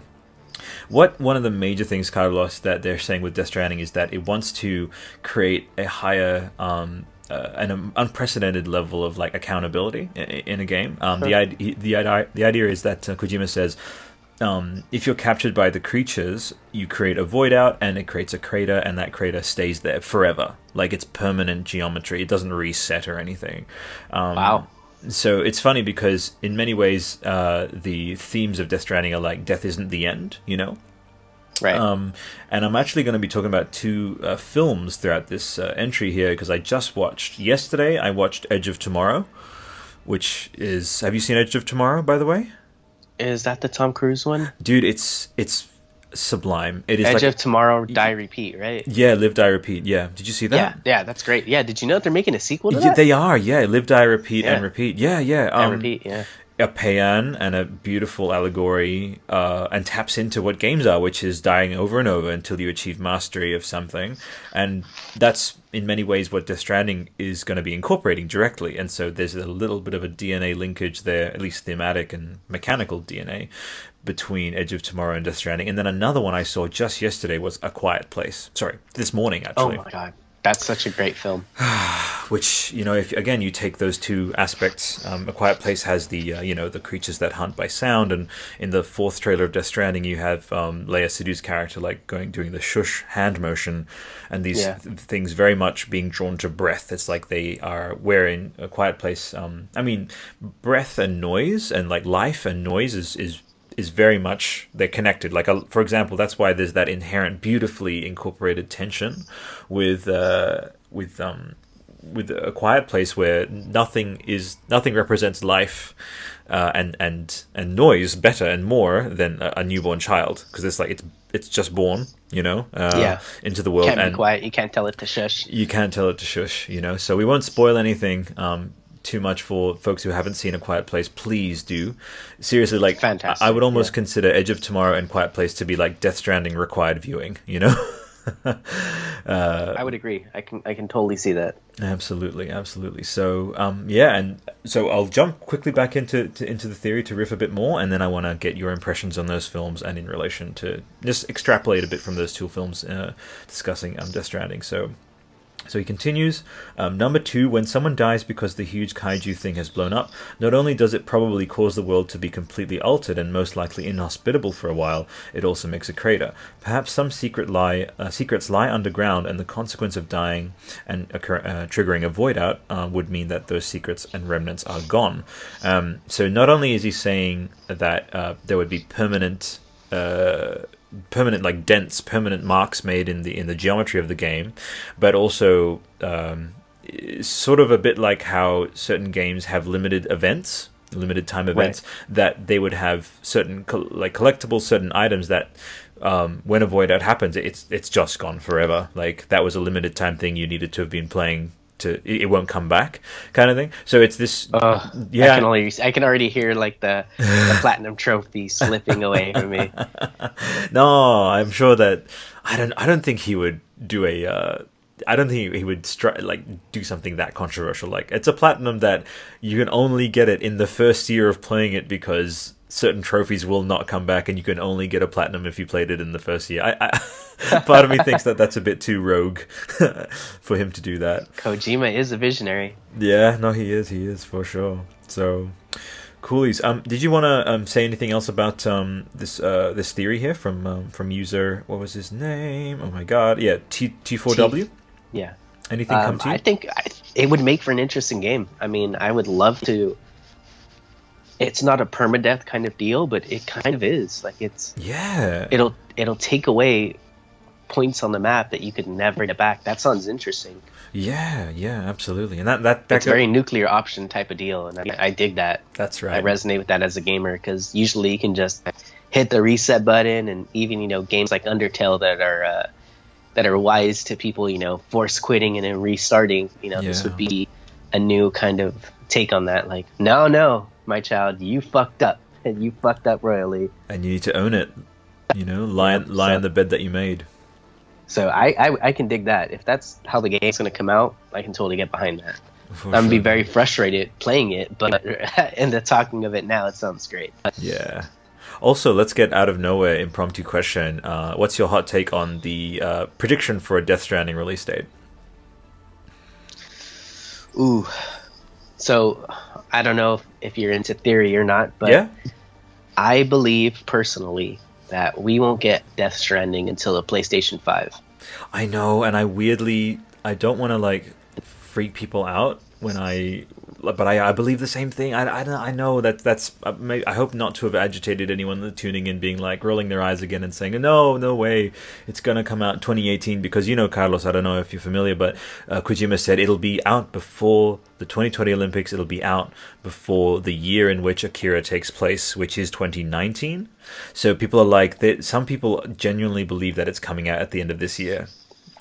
what one of the major things, Carlos, that they're saying with Death Stranding is that it wants to create a higher, um, uh, an unprecedented level of like accountability in, in a game. Um, the idea, the idea, the idea is that uh, Kojima says. Um, if you're captured by the creatures, you create a void out and it creates a crater, and that crater stays there forever. Like it's permanent geometry. It doesn't reset or anything. Um, Wow. So it's funny because in many ways uh, the themes of Death Stranding are like death isn't the end, you know. Right. Um, and I'm actually going to be talking about two uh, films throughout this uh, entry here because I just watched yesterday. I watched Edge of Tomorrow, which is have you seen Edge of Tomorrow by the way, is that the Tom Cruise one? dude? It's it's sublime. It is Edge like of Tomorrow, Die Repeat, right? yeah, live die repeat. Yeah, did you see that? Yeah, yeah, that's great. Yeah, did you know they're making a sequel to Yeah, that? they are. Yeah, live die repeat Yeah. and repeat. Yeah, yeah. Um, Repeat, yeah. A paean and a beautiful allegory uh, and taps into what games are, which is dying over and over until you achieve mastery of something. And that's in many ways what Death Stranding is going to be incorporating directly. And so there's a little bit of a DNA linkage there, at least thematic and mechanical DNA, between Edge of Tomorrow and Death Stranding. And then another one I saw just yesterday was A Quiet Place. Sorry, this morning actually. Oh my god, that's such a great film. which you know if again you take those two aspects um, a quiet place has the uh, you know the creatures that hunt by sound and in the fourth trailer of death stranding you have um, Léa Seydoux' character like going doing the shush hand motion and these Yeah. th- things very much being drawn to breath it's like they are wearing a quiet place um, i mean breath and noise and like life and noise is is is very much they're connected. Like uh, for example, that's why there's that inherent, beautifully incorporated tension with uh, with um, with a quiet place where nothing is nothing represents life uh, and and and noise better and more than a, a newborn child because it's like it's it's just born you know uh, Yeah. into the world Can't and be quiet. You can't tell it to shush. you can't tell it to shush, you know. So we won't spoil anything um, too much for folks who haven't seen A Quiet Place. Please do. Seriously, like Fantastic, I would almost yeah. consider Edge of Tomorrow and Quiet Place to be like Death Stranding required viewing. You know. I would agree. I can I can totally see that. Absolutely, absolutely. So, um, yeah, and so I'll jump quickly back into to, into the theory to riff a bit more, and then I want to get your impressions on those films and in relation to just extrapolate a bit from those two films, uh, discussing um, Death Stranding. So, so he continues. Um, number two, when someone dies because the huge kaiju thing has blown up, not only does it probably cause the world to be completely altered and most likely inhospitable for a while, it also makes a crater. Perhaps some secret lie, uh, secrets lie underground, and the consequence of dying and occur, uh, triggering a void out uh, would mean that those secrets and remnants are gone. Um, so not only is he saying that uh, there would be permanent uh, permanent like dense permanent marks made in the in the geometry of the game but also um, sort of a bit like how certain games have limited events limited time events that they would have certain like collectibles certain items that um, when a void out happens it's it's just gone forever. Like that was a limited time thing you needed to have been playing to it won't come back kind of thing so it's this Uh, Yeah. I can only I can already hear like the the platinum trophy slipping away from me. No, I'm sure that I don't. I don't think he would do a. Uh, I don't think he would stri- like do something that controversial. Like it's a platinum that you can only get it in the first year of playing it because certain trophies will not come back, and you can only get a platinum if you played it in the first year. I, I part of me thinks that that's a bit too rogue for him to do that. Kojima is a visionary. Yeah, no, he is. He is for sure. So, coolies. Um, did you want to um say anything else about um this uh this theory here from um, from user? What was his name? Oh my god. Yeah, T T four W. Yeah. Anything Um, come to you? I think I, it would make for an interesting game. I mean, I would love to. It's not a permadeath kind of deal, but it kind of is. Like it's yeah. it'll it'll take away points on the map that you could never get back. That sounds interesting. yeah, yeah, absolutely. And that that, that It's very nuclear option type of deal, and I, I dig that. That's right. I resonate with that as a gamer because usually you can just hit the reset button, and even you know games like Undertale that are uh, that are wise to people, you know, force quitting and then restarting. You know, this would be a new kind of take on that. Like, no, no, my child, you fucked up, and you fucked up royally. and you need to own it. You know, lie Yeah, lie so- on the bed that you made. So I, I, I can dig that. If that's how the game's going to come out, I can totally get behind that. For I'm gonna be very frustrated playing it, but in the talking of it now, it sounds great. Yeah. Also, let's get out of nowhere impromptu question. Uh, what's your hot take on the uh, prediction for a Death Stranding release date? Ooh. So I don't know if, if you're into theory or not, but yeah. I believe personally that we won't get Death Stranding until the PlayStation 5. I know, and I weirdly I don't want to like freak people out when I, but I, I believe the same thing. I, I, I know that that's uh, I hope not to have agitated anyone tuning in, being like rolling their eyes again and saying no, no way, it's gonna come out in 2018 because you know Carlos. I don't know if you're familiar, but uh, Kojima said it'll be out before the 2020 Olympics. It'll be out before the year in which Akira takes place, which is 2019. So people are like, some people genuinely believe that it's coming out at the end of this year.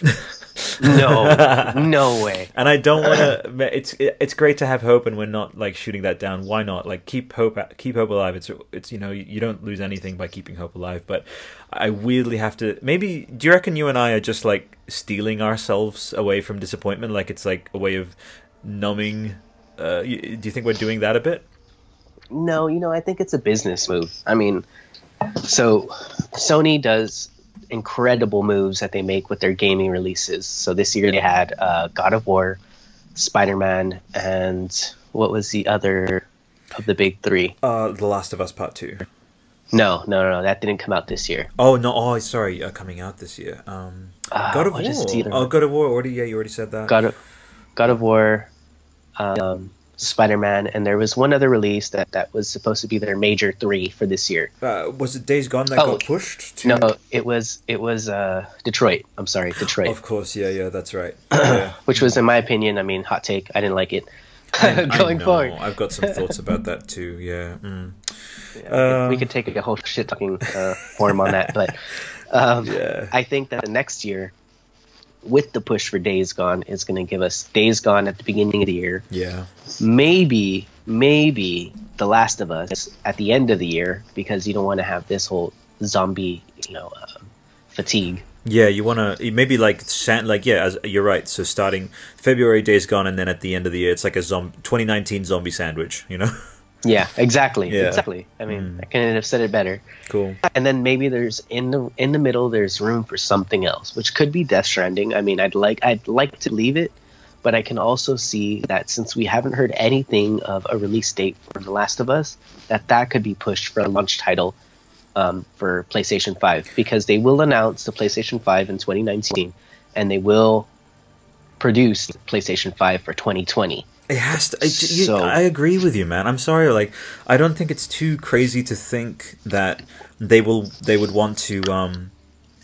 No, no way. And I don't want to. It's it's great to have hope, and we're not like shooting that down. Why not? Like keep hope keep hope alive. It's it's you know you don't lose anything by keeping hope alive. But I weirdly have to. Maybe do you reckon you and I are just like stealing ourselves away from disappointment? Like it's like a way of numbing. Uh, you, do you think we're doing that a bit? No, you know, I think it's a business move. I mean, so Sony does incredible moves that they make with their gaming releases. So this year they had uh, God of War, Spider Man, and what was the other of the big three? Uh, The Last of Us Part Two. No, no, no, no, that didn't come out this year. Oh no! Oh, sorry. Uh, coming out this year. Um, Uh, God of War. Oh? God of War. Already, yeah, you already said that. God of, God of War, um, Spider Man, and there was one other release that, that was supposed to be their major three for this year. Uh, was it Days Gone that Oh, got pushed? To... No, it was it was uh, Detroit. I'm sorry, Detroit, Of course, yeah, yeah, that's right. Yeah. which was in my opinion, I mean, hot take. I didn't like it. I- Going forward, I've got some thoughts about that too. Yeah. Mm. Yeah, we Um, could take a whole shit talking uh, form on that, but um, Yeah. I think that the next year, with the push for Days Gone, is going to give us Days Gone at the beginning of the year. Yeah. Maybe, maybe The Last of Us at the end of the year because you don't want to have this whole zombie, you know, uh, fatigue. Yeah, you want to maybe like like yeah, as you're right. So starting February, Days Gone, and then at the end of the year, it's like a zom- 2019 zombie sandwich. You know, Yeah, exactly, Yeah. exactly. I mean, I couldn't have said it better. cool. and then maybe there's in the in the middle there's room for something else which could be death stranding i mean i'd like i'd like to leave it but i can also see that since we haven't heard anything of a release date for the last of us that that could be pushed for a launch title um, for playstation 5 because they will announce the playstation 5 in 2019 and they will produce playstation 5 for 2020 It has to. I, you- I agree with you, man. I'm sorry. Like, I don't think it's too crazy to think that they will. They would want to. Um,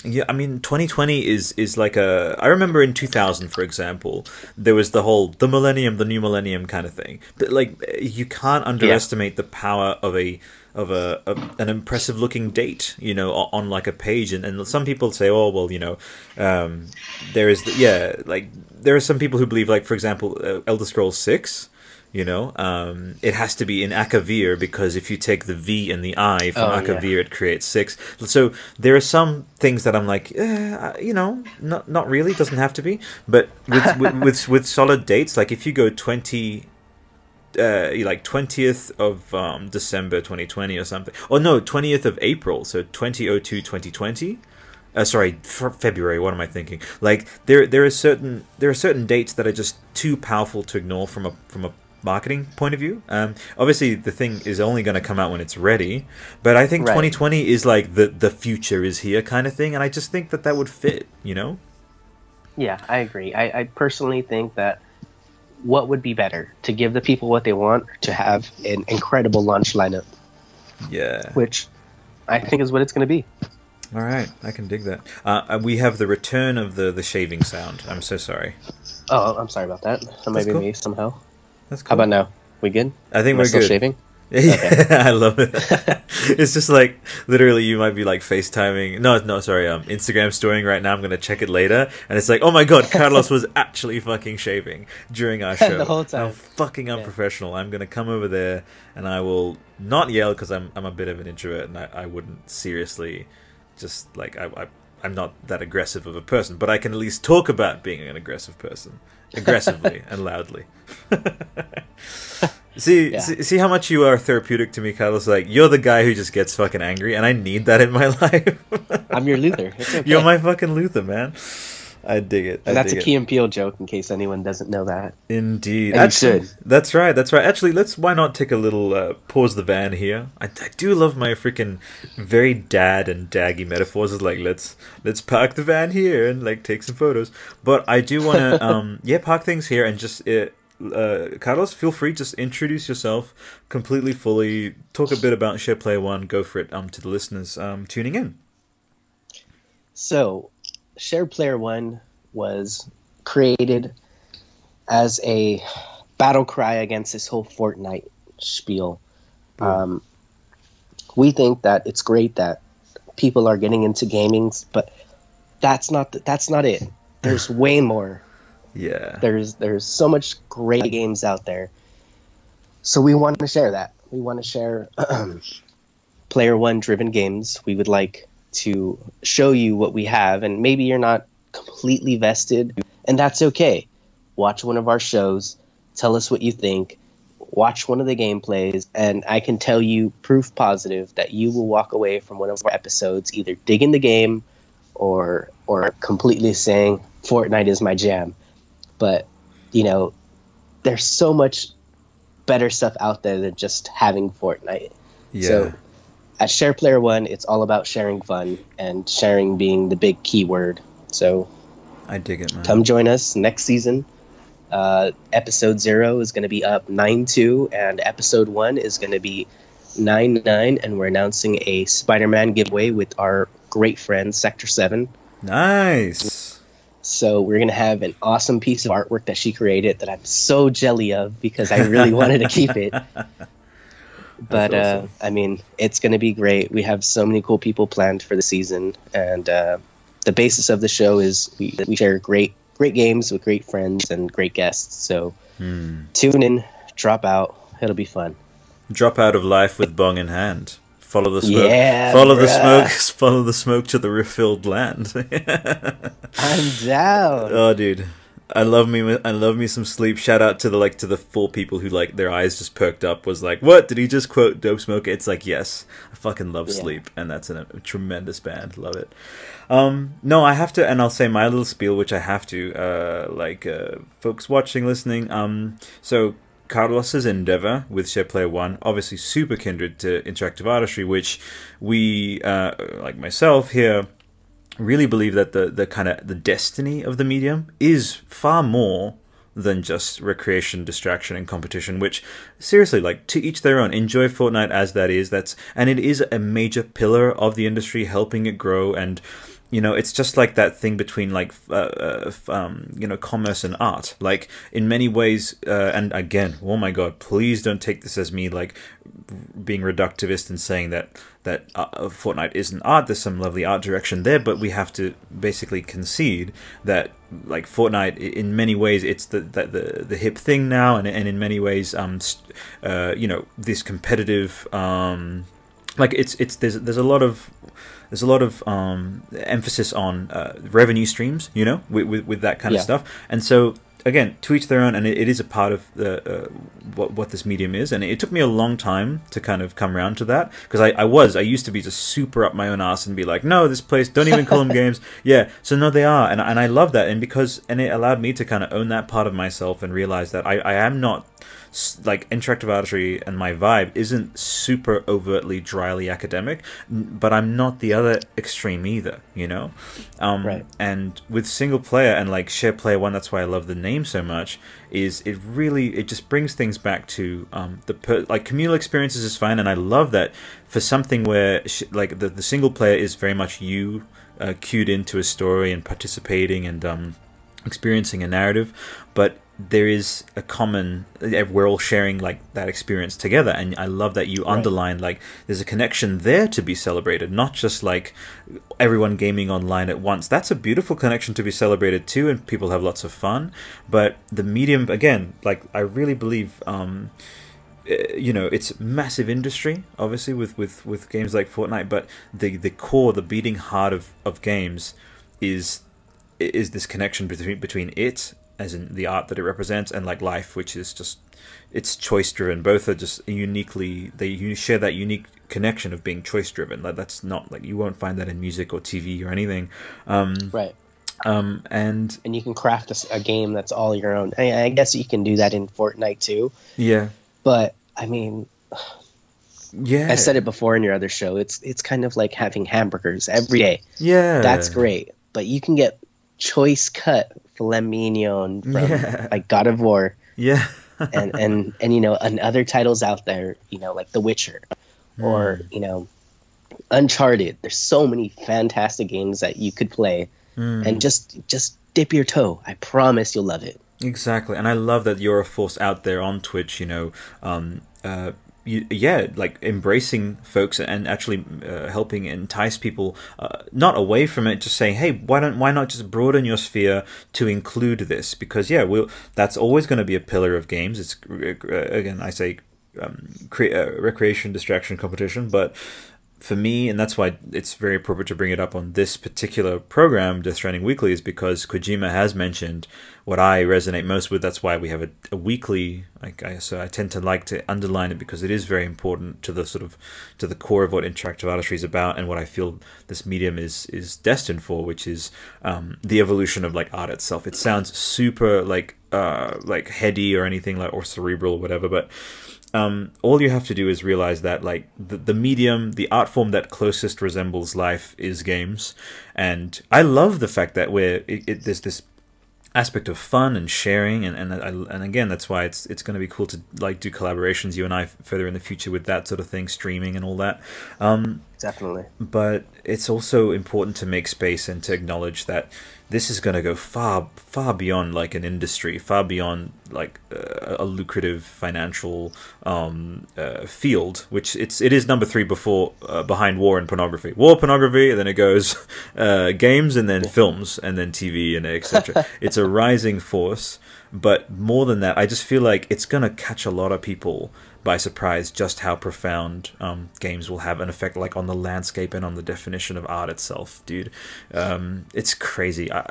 yeah, I mean, 2020 is is like a. I remember in 2000, for example, there was the whole the millennium, the new millennium kind of thing. But like, you can't underestimate the power of a of a, a an impressive looking date, you know, on like a page. And, and some people say, oh well, you know, um, there is the, yeah, like there are some people who believe, like for example, uh, Elder Scrolls Six. You know, um, it has to be in Akavir because if you take the V and the I from Oh, yeah. Akavir, it creates six. So there are some things that I'm like, eh, you know, not not really. Doesn't have to be. But with with, with with solid dates, like if you go twenty, uh, like twentieth of um, December, twenty twenty, or something. Or no, twentieth of April. So 2002, 2020. Uh, sorry, f- February. What am I thinking? Like there, there are certain there are certain dates that are just too powerful to ignore from a from a marketing point of view. Um, obviously, the thing is only going to come out when it's ready. But I think Right. 2020 is like the the future is here kind of thing, and I just think that that would fit. You know? Yeah, I agree. I, I personally think that what would be better to give the people what they want, or to have an incredible launch lineup, Yeah. which I think is what it's going to be. All right, I can dig that. Uh, we have the return of the the shaving sound. I'm so sorry. Oh, I'm sorry about that. That might be cool. me somehow. That's cool. How about now? We good? I think Am we're still good. shaving? Yeah, I love it. it's just like literally, you might be like FaceTiming. No, no, sorry. Um, Instagram storing right now. I'm gonna check it later, and it's like, oh my god, Carlos was actually fucking shaving during our show The whole time. How fucking unprofessional. I'm gonna come over there, and I will not yell because I'm I'm a bit of an introvert, and I, I wouldn't seriously just like I, I I'm not that aggressive of a person, but I can at least talk about being an aggressive person, aggressively and loudly. see, Yeah. see, see how much you are therapeutic to me, Carlos. Like you're the guy who just gets fucking angry, and I need that in my life. I'm your Luther. Okay. You're my fucking Luther, man. I dig it. I And that's a dig Key and Peele joke in case anyone doesn't know that. Indeed. And Actually, should. That's right. That's right. Actually, let's why not take a little uh, pause the van here. I, I do love my freaking very dad and daggy metaphors. It's like let's let's park the van here and like take some photos. But I do want to um yeah park things here and just uh, uh, Carlos, feel free just introduce yourself completely fully. Talk a bit about Share Player One. Go for it. Um to the listeners um tuning in. So, Shared Player One was created as a battle cry against this whole Fortnite spiel. Um, we think that it's great that people are getting into gaming, but that's not the, that's not it. There's way more. Yeah. There's there's so much great games out there. So we want to share that. We want to share player one driven games. We would like to show you what we have and maybe you're not completely vested and that's okay. Watch one of our shows, tell us what you think, watch one of the gameplays and I can tell you proof positive that you will walk away from one of our episodes either digging the game or or completely saying Fortnite is my jam but you know there's so much better stuff out there than just having Fortnite. Yeah. So at Share Player One, it's all about sharing fun and sharing being the big keyword. So I dig it, man. come join us next season Uh, episode zero is going to be up nine two, and episode one is going to be nine nine, and we're announcing a Spider-Man giveaway with our great friend Sector Seven. Nice. So we're gonna have an awesome piece of artwork that she created that I'm so jelly of because I really wanted to keep it. But awesome. uh, I mean, it's gonna be great. We have so many cool people planned for the season, and uh, the basis of the show is we, we share great great games with great friends and great guests. So Hmm. tune in, drop out. It'll be fun. Drop out of life with bong in hand. Follow the smoke. Yeah, follow the smoke. Follow the smoke to the refilled land. I'm down. oh, dude, I love me. I love me some sleep. Shout out to the like to the four people who like their eyes just perked up. Was like, what did he just quote? Dope smoke. It's like yes, I fucking love Yeah. sleep, and that's an, a tremendous band. Love it. Um, no, I have to, and I'll say my little spiel, which I have to, uh, like, uh, folks watching, listening. Um, so Carlos's endeavor with Share Player One, obviously super kindred to interactive artistry, which we, uh, like myself here, really believe that the the kind of the destiny of the medium is far more than just recreation, distraction, and competition. Which seriously, like to each their own. Enjoy Fortnite as that is. That's and it is a major pillar of the industry, helping it grow and. You know, it's just like that thing between like, uh, uh, um, you know, commerce and art. Like in many ways, uh, and again, oh my god, please don't take this as me like being reductivist and saying that that uh, Fortnite isn't art. There's some lovely art direction there, but we have to basically concede that like Fortnite, in many ways, it's the the, the, the hip thing now, and and in many ways, um, uh, you know, this competitive, um, like it's it's there's there's a lot of there's a lot of um, emphasis on uh, revenue streams, you know, with, with, with that kind Yeah. of stuff. And so, again, to each their own, and it, it is a part of the, uh, what, what this medium is. And it took me a long time to kind of come around to that because I, I was, I used to be just super up my own ass and be like, no, this place, don't even call them games. Yeah. So, no, they are. And, and I love that. And because, and it allowed me to kind of own that part of myself and realize that I, I am not like interactive artistry and my vibe isn't super overtly dryly academic but i'm not the other extreme either you know um Right. and with single player and like share player one that's why i love the name so much is it really it just brings things back to um the per- like communal experiences is fine and i love that for something where sh- like the, the single player is very much you uh, cued into a story and participating and um experiencing a narrative but there is a common eh, we're all sharing like that experience together. And i love that you Right. underline like there's a connection there to be celebrated not just like everyone gaming online at once. That's a beautiful connection to be celebrated too and people have lots of fun. But the medium again like i really believe um uh, you know it's massive industry obviously with with with games like fortnite but the the core the beating heart of of games is is this connection between between it as in the art that it represents and like life which is just it's choice driven both are just uniquely they you share that unique connection of being choice driven like that's not like you won't find that in music or tv or anything um Right. um and And you can craft a game that's all your own. I, I guess you can do that in Fortnite too. yeah But I mean, yeah I said it before in your other show. It's it's kind of like having hamburgers every day. yeah That's great, but you can get choice cut filet mignon from Yeah. like God of War yeah and and and you know and other titles out there. You know, like The Witcher or Hmm. you know Uncharted. There's so many fantastic games that you could play, Hmm. and just just dip your toe. I promise you'll love it. Exactly, and I love that you're a force out there on Twitch. You know, um, uh, yeah, like embracing folks and actually uh, helping entice people uh, not away from it. Just saying, hey, why don't why not just broaden your sphere to include this? Because yeah, we'll that's always going to be a pillar of games. It's uh, again, I say um, cre- uh, recreation, distraction, competition, but for me, and that's why it's very appropriate to bring it up on this particular program, Death Stranding Weekly, is because Kojima has mentioned what I resonate most with. That's why we have a, a weekly. Like I, so, I tend to like to underline it because it is very important to the sort of to the core of what interactive artistry is about, and what I feel this medium is is destined for, which is um, the evolution of like art itself. It sounds super like uh, like heady or anything like or cerebral or whatever, but um, all you have to do is realize that like the, the medium the art form that closest resembles life is games and i love the fact that we're it, it, there's this aspect of fun and sharing and and, and again that's why it's it's going to be cool to like do collaborations you and I further in the future with that sort of thing streaming and all that. Um, definitely. But it's also important to make space and to acknowledge that this is going to go far far beyond like an industry far beyond like uh, a lucrative financial um, uh, field which it's it is number three before uh, behind war and pornography. War pornography and then it goes uh, games and then films and then tv and etc it's a rising force but more than that i just feel like it's going to catch a lot of people by surprise just how profound um, games will have an effect like on the landscape and on the definition of art itself dude. Um, it's crazy. I,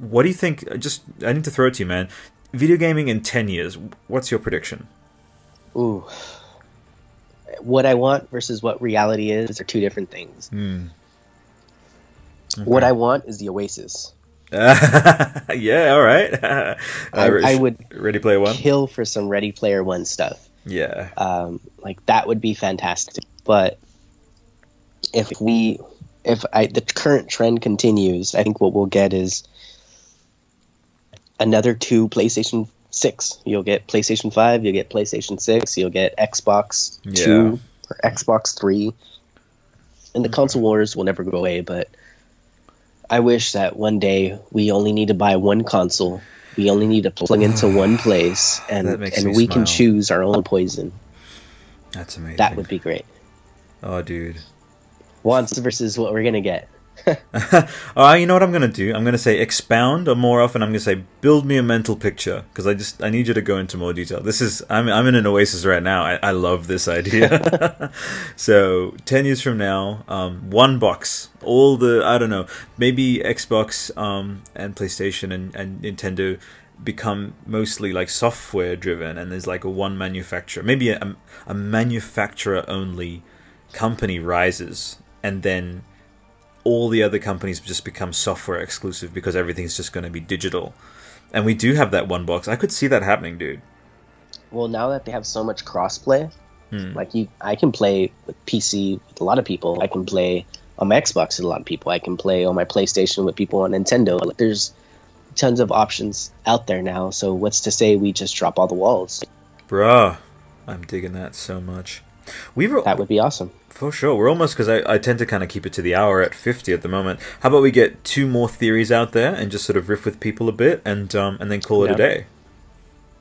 what do you think just i need to throw it to you man. Video gaming in 10 years what's your prediction? Ooh. What i want versus what reality is are two different things. Mm. okay. what i want is the oasis. Yeah all right. I, I, would ready player one? kill for some ready player one stuff yeah. Um, like that would be fantastic. But if we, if I, the current trend continues, I think what we'll get is another two PlayStation 6. You'll get PlayStation 5, you'll get PlayStation 6, you'll get Xbox yeah. 2 or Xbox 3. And the console wars will never go away, but I wish that one day we only need to buy one console we only need to plug into one place, and and we smile. can choose our own poison. That's amazing. That would be great. Oh, dude. Wants versus what we're gonna get. oh, you know what I'm gonna do? I'm gonna say expound, or more often, I'm gonna say build me a mental picture because I just I need you to go into more detail. This is I'm I'm in an oasis right now. I, I love this idea. so ten years from now, um, one box, all the I don't know, maybe Xbox um, and PlayStation and, and Nintendo become mostly like software driven, and there's like a one manufacturer, maybe a, a manufacturer only company rises, and then all the other companies just become software exclusive because everything's just going to be digital. And we do have that one box. I could see that happening, dude. Well, now that they have so much crossplay, hmm. like you, I can play with PC with a lot of people. I can play on my Xbox with a lot of people. I can play on my PlayStation with people on Nintendo. Like, there's tons of options out there now. So what's to say we just drop all the walls? Bruh, I'm digging that so much. We've that would be awesome. For sure. We're almost because I, I tend to kind of keep it to the hour at 50 at the moment. How about we get two more theories out there and just sort of riff with people a bit and um, and then call it a day?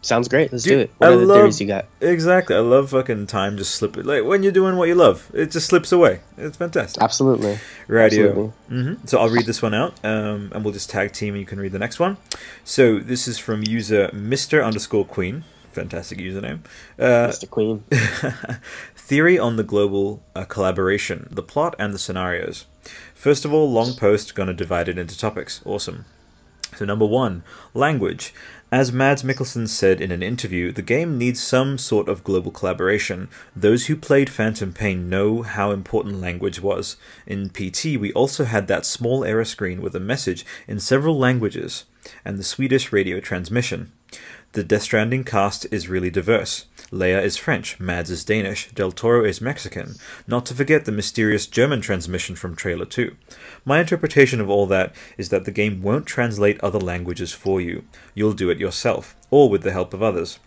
Sounds great. Let's Dude, do it. What I are the love, theories you got? Exactly. I love fucking time just slip it. Like when you're doing what you love, it just slips away. It's fantastic. Absolutely. Radio. Mm-hmm. So I'll read this one out um, and we'll just tag team and you can read the next one. So this is from user Mr. underscore Queen fantastic username. Uh, Mr. Queen. theory on the global uh, collaboration, the plot, and the scenarios. First of all, long post gonna divide it into topics. Awesome. So number one, language. As Mads Mikkelsen said in an interview, the game needs some sort of global collaboration. Those who played Phantom Pain know how important language was. In PT, we also had that small error screen with a message in several languages and the Swedish radio transmission. The Death Stranding cast is really diverse. Léa is French, Mads is Danish, Del Toro is Mexican, not to forget the mysterious German transmission from Trailer 2. My interpretation of all that is that the game won't translate other languages for you. You'll do it yourself, or with the help of others.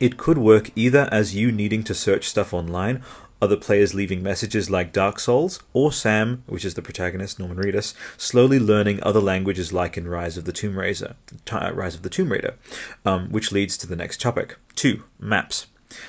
It could work either as you needing to search stuff online other players leaving messages like Dark Souls, or Sam, which is the protagonist, Norman Reedus, slowly learning other languages like in Rise of the Tomb Raider, Rise of the Tomb Raider, um, which leads to the next topic. Two, maps.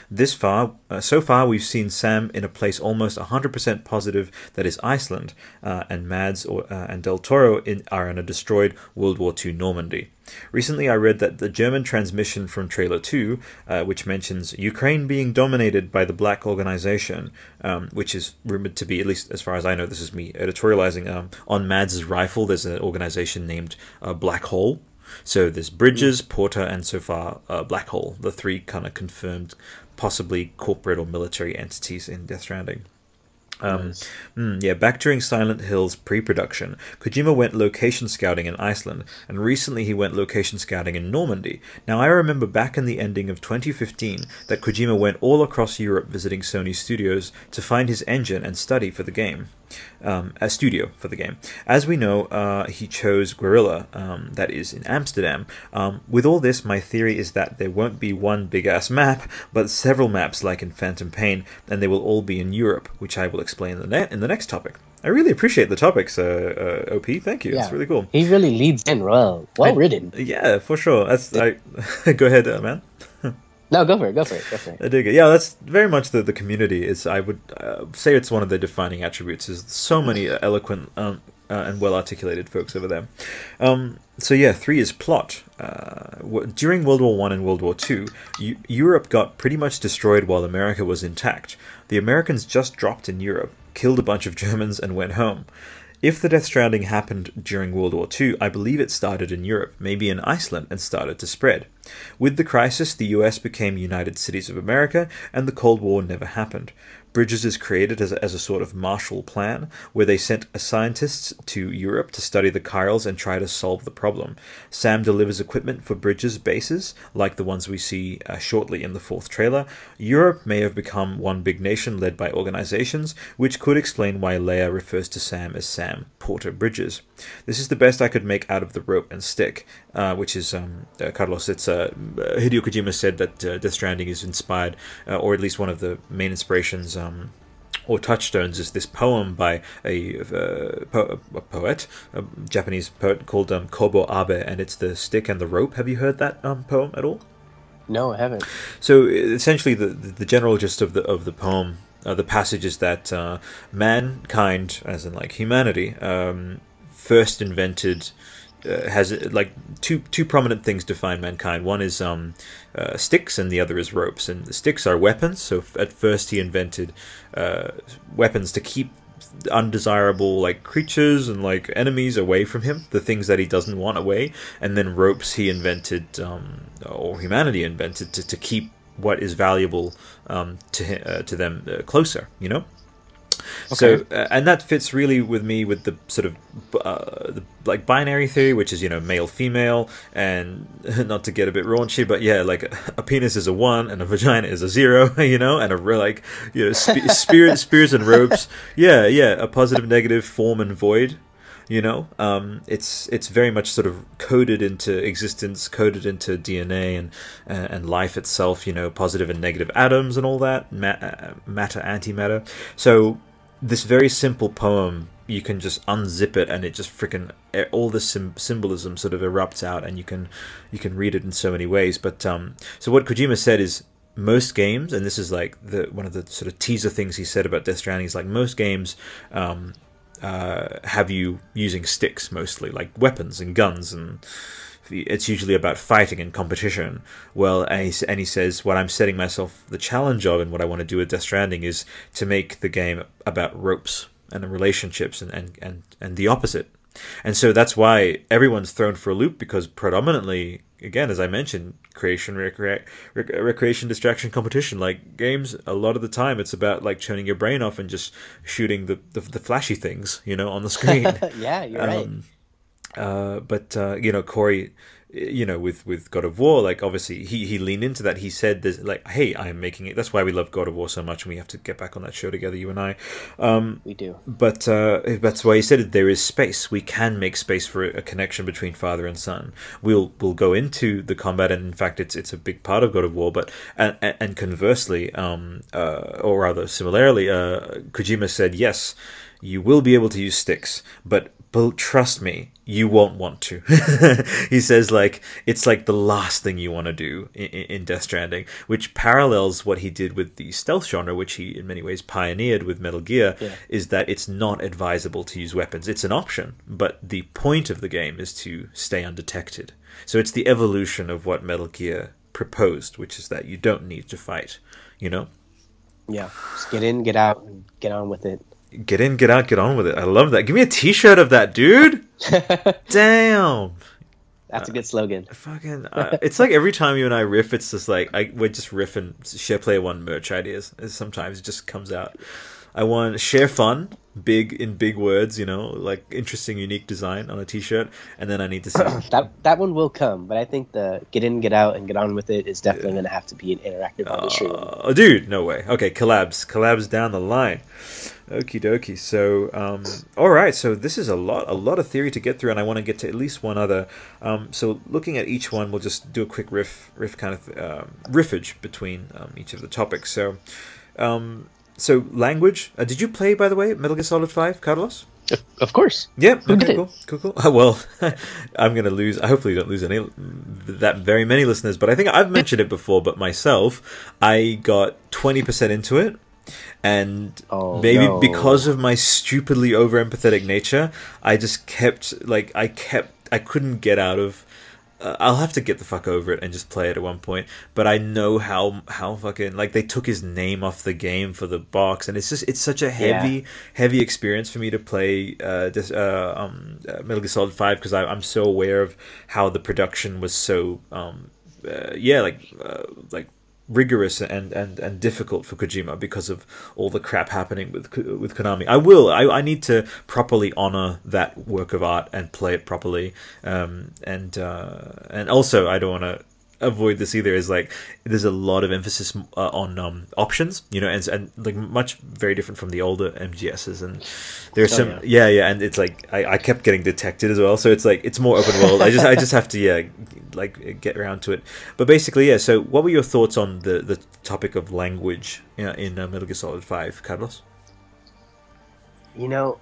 This far, uh, so far, we've seen Sam in a place almost 100% positive that is Iceland, uh, and Mads or, uh, and Del Toro in, are in a destroyed World War II Normandy. Recently, I read that the German transmission from Trailer 2, uh, which mentions Ukraine being dominated by the Black Organization, um, which is rumored to be, at least as far as I know, this is me editorializing, um, on Mads' rifle, there's an organization named uh, Black Hole. So there's Bridges, Porter, and so far uh, Black Hole, the three kind of confirmed, possibly corporate or military entities in Death Stranding. Um, mm, yeah, back during Silent Hill's pre-production, Kojima went location scouting in Iceland, and recently he went location scouting in Normandy. Now, I remember back in the ending of 2015 that Kojima went all across Europe visiting Sony studios to find his engine and study for the game um, a studio for the game. As we know, uh, he chose Guerrilla, um, that is in Amsterdam. Um, with all this, my theory is that there won't be one big ass map, but several maps like in Phantom Pain, and they will all be in Europe, which I will explain in the, ne- in the next topic. I really appreciate the topics, uh, uh, OP. Thank you. Yeah. It's really cool. He really leads in well. Well written. Yeah, for sure. That's I. go ahead, uh, man. No, go for it. Go for it. Go for it. I dig it. Yeah, that's very much the the community. Is I would uh, say it's one of the defining attributes. Is so many eloquent um, uh, and well articulated folks over there. Um, so yeah, three is plot. Uh, w- during World War One and World War Two, Europe got pretty much destroyed while America was intact. The Americans just dropped in Europe, killed a bunch of Germans, and went home. If the Death Stranding happened during World War II, I believe it started in Europe, maybe in Iceland, and started to spread. With the crisis, the US became United Cities of America, and the Cold War never happened. Bridges is created as a, as a sort of Marshall Plan, where they sent scientists to Europe to study the chirals and try to solve the problem. Sam delivers equipment for Bridges' bases, like the ones we see uh, shortly in the fourth trailer. Europe may have become one big nation led by organizations, which could explain why Léa refers to Sam as Sam Porter Bridges. This is the best I could make out of the rope and stick, uh, which is um, uh, Carlos. It's uh, Hideo Kojima said that uh, Death Stranding is inspired, uh, or at least one of the main inspirations. Um, or touchstones is this poem by a, uh, po- a poet, a Japanese poet called um, Kobo Abe, and it's the stick and the rope. Have you heard that um, poem at all? No, I haven't. So essentially, the the general gist of the of the poem, uh, the passage is that uh, mankind, as in like humanity, um, first invented uh, has like two two prominent things define mankind. One is um, uh, sticks, and the other is ropes. And the sticks are weapons. So f- at first, he invented uh, weapons to keep undesirable like creatures and like enemies away from him, the things that he doesn't want away. And then ropes he invented, um, or humanity invented, to, to keep what is valuable um, to uh, to them uh, closer. You know. Okay. So, uh, and that fits really with me with the sort of uh, the like binary theory, which is you know male female, and not to get a bit raunchy, but yeah, like a, penis is a one and a vagina is a zero, you know, and a like you know sp- spirit, spears and ropes, yeah, yeah, a positive, negative, form and void. You know, um, it's it's very much sort of coded into existence, coded into DNA and uh, and life itself. You know, positive and negative atoms and all that, ma- uh, matter, antimatter. So this very simple poem you can just unzip it and it just freaking all the symbolism sort of erupts out and you can you can read it in so many ways. But um so what Kojima said is most games and this is like the one of the sort of teaser things he said about Death Stranding is like most games um uh have you using sticks mostly like weapons and guns and it's usually about fighting and competition. Well, and he, and he says, what I'm setting myself the challenge of and what I want to do with Death Stranding is to make the game about ropes and relationships and, and, and, and the opposite. And so that's why everyone's thrown for a loop because predominantly, again, as I mentioned, creation, recre- rec- recreation, distraction, competition. Like games, a lot of the time, it's about like turning your brain off and just shooting the, the, the flashy things, you know, on the screen. yeah, you're um, right uh, but uh, you know, Cory, you know, with with God of War, like obviously he he leaned into that. He said, "There's like, hey, I'm making it." That's why we love God of War so much, and we have to get back on that show together, you and I. Um, we do. But uh, that's why he said there is space. We can make space for a connection between father and son. We'll we'll go into the combat, and in fact, it's it's a big part of God of War. But and and conversely, um, uh, or rather similarly, uh, Kojima said, yes, you will be able to use sticks, but but trust me, you won't want to. he says like it's like the last thing you want to do in, in, Death Stranding, which parallels what he did with the stealth genre, which he in many ways pioneered with Metal Gear. Yeah. Is that it's not advisable to use weapons. It's an option, but the point of the game is to stay undetected. So it's the evolution of what Metal Gear proposed, which is that you don't need to fight. You know. Yeah, just get in, get out, and get on with it. Get in, get out, get on with it. I love that. Give me a T-shirt of that, dude. Damn. That's a good slogan. Uh, fucking, uh, it's like every time you and I riff, it's just like I we're just riffing SharePlayer One merch ideas. Sometimes it just comes out. I want share fun, big in big words, you know, like interesting, unique design on a T-shirt, and then I need to see that that one will come, but I think the get in, get out, and get on with it is definitely going to have to be an interactive on the stream. Oh, dude, no way. Okay, collabs, collabs down the line. Okie dokie. So, um, all right. So this is a lot, a lot of theory to get through, and I want to get to at least one other. Um, so looking at each one, we'll just do a quick riff, riff kind of um, riffage between um, each of the topics. So, um, so language. Uh, did you play, by the way, Metal Gear Solid Five, Carlos? Of course. Yeah. Who Okay. Cool. Cool. Cool. well, I'm gonna lose. I hopefully don't lose any that very many listeners, but I think I've mentioned it before. But myself, I got twenty percent into it, and Oh, maybe no. because of my stupidly over empathetic nature, I just kept like I kept I couldn't get out of. Uh, I'll have to get the fuck over it and just play it at one point. But I know how how fucking like they took his name off the game for the box, and it's just it's such a heavy heavy experience for me to play uh, this uh, um, uh, Metal Gear Solid Five because I'm so aware of how the production was so um, uh, yeah like uh, like rigorous and, and, and difficult for Kojima because of all the crap happening with with Konami. I will. I, I need to properly honor that work of art and play it properly. Um, and uh, and also I don't want to avoid this either. Is like there's a lot of emphasis uh, on um, options, you know, and and like much very different from the older MGSs. And there's Oh, some yeah. yeah yeah, and it's like I, I kept getting detected as well. So it's like it's more open world. I just I just have to yeah like get around to it. But basically, yeah. So, what were your thoughts on the the topic of language yeah, in uh, Metal Gear Solid Five, Carlos? You know,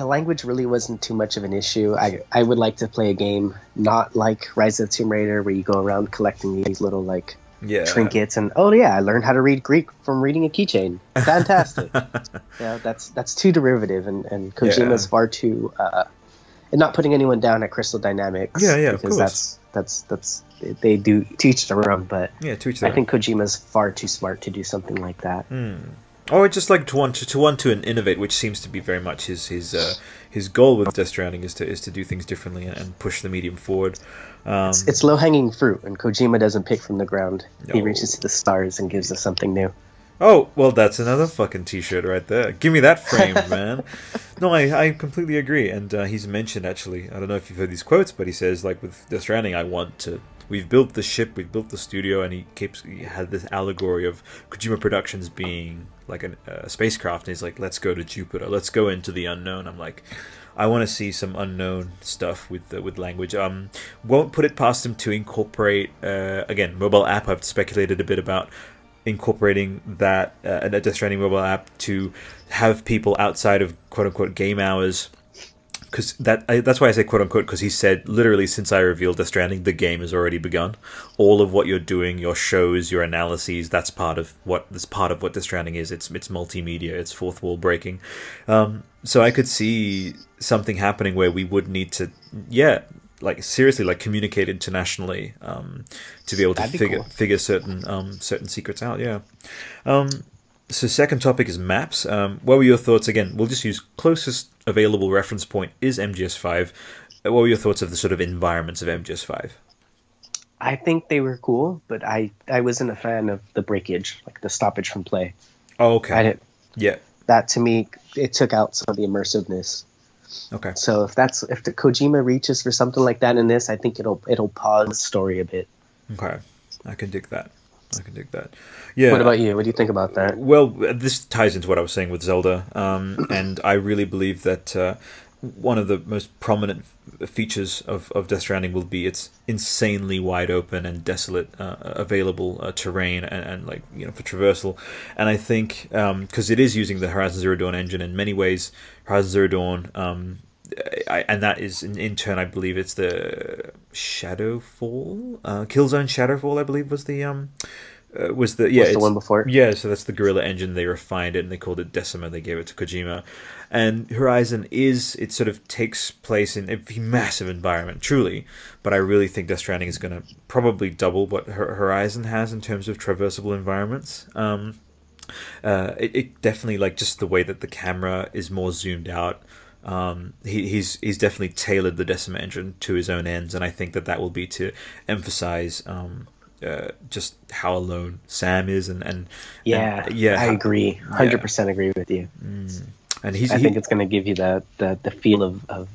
the language really wasn't too much of an issue. I I would like to play a game not like Rise of the Tomb Raider where you go around collecting these little like Yeah, trinkets and oh yeah, I learned how to read Greek from reading a keychain. Fantastic. yeah, that's that's too derivative and and Kojima's Yeah. far too uh and not putting anyone down at Crystal Dynamics. Yeah, yeah, because that's that's that's they do teach their own, but yeah, to each I their think Kojima's far too smart to do something like that. own. Oh, I just like to want to, to want to innovate, which seems to be very much his his uh, his goal with Death Stranding is to is to do things differently and, and push the medium forward. Um, It's, it's low hanging fruit, and Kojima doesn't pick from the ground. He reaches to the stars and gives us something new. Oh, well, that's another fucking T-shirt right there. Give me that frame, man. No, I, I completely agree. And uh, he's mentioned actually. I don't know if you've heard these quotes, but he says like with Death Stranding, I want to. We've built the ship, we've built the studio, and he keeps he had this allegory of Kojima Productions being like an, a spacecraft. And he's like, let's go to Jupiter, let's go into the unknown. I'm like. I want to see some unknown stuff with with language. Um, won't put it past him to incorporate uh, again mobile app. I've speculated a bit about incorporating that uh, a Death Stranding mobile app to have people outside of quote unquote game hours. Because that I, that's why I say quote unquote because he said literally since I revealed Death Stranding the game has already begun. All of what you're doing, your shows, your analyses, that's part of what that's part of what Death Stranding is. It's it's multimedia. It's fourth wall breaking. Um, so I could see something happening where we would need to yeah like seriously like communicate internationally um, to be able to That'd figure cool. figure certain um, certain secrets out. Yeah. Um, so second topic is maps. Um, what were your thoughts? Again, we'll just use closest available reference point is MGS5. Uh, What were your thoughts of the sort of environments of MGS5? I think they were cool, but I I wasn't a fan of the breakage, like the stoppage from play. Oh, okay. I didn't. Yeah. That to me, it took out some of the immersiveness. Okay. So if that's if the Kojima reaches for something like that in this, I think it'll it'll pause the story a bit. Okay. I can dig that. I can dig that. Yeah. What about you? What do you think about that? Well, this ties into what I was saying with Zelda, um, and I really believe that uh, one of the most prominent features of, of Death Stranding will be its insanely wide open and desolate uh, available uh, terrain and, and like you know for traversal. And I think because it is using the Horizon Zero Dawn engine in many ways, Horizon Zero Dawn. Um, I, and that is in, in turn, I believe it's the Shadowfall, uh, Killzone Shadowfall. I believe was the um, uh, was the yeah What's the one before? yeah, so that's the Guerrilla Engine. They refined it and they called it Decima. They gave it to Kojima. And Horizon is, it sort of takes place in a massive environment, truly. But I really think Death Stranding is going to probably double what Horizon has in terms of traversable environments. Um, uh, it, it definitely, like, just the way that the camera is more zoomed out. Um, he, he's he's definitely tailored the Decima engine to his own ends, and I think that that will be to emphasize um, uh, just how alone Sam is, and and yeah, and, yeah, I agree, hundred yeah. percent agree with you. Mm. And he's, I he, think it's going to give you the, the the feel of of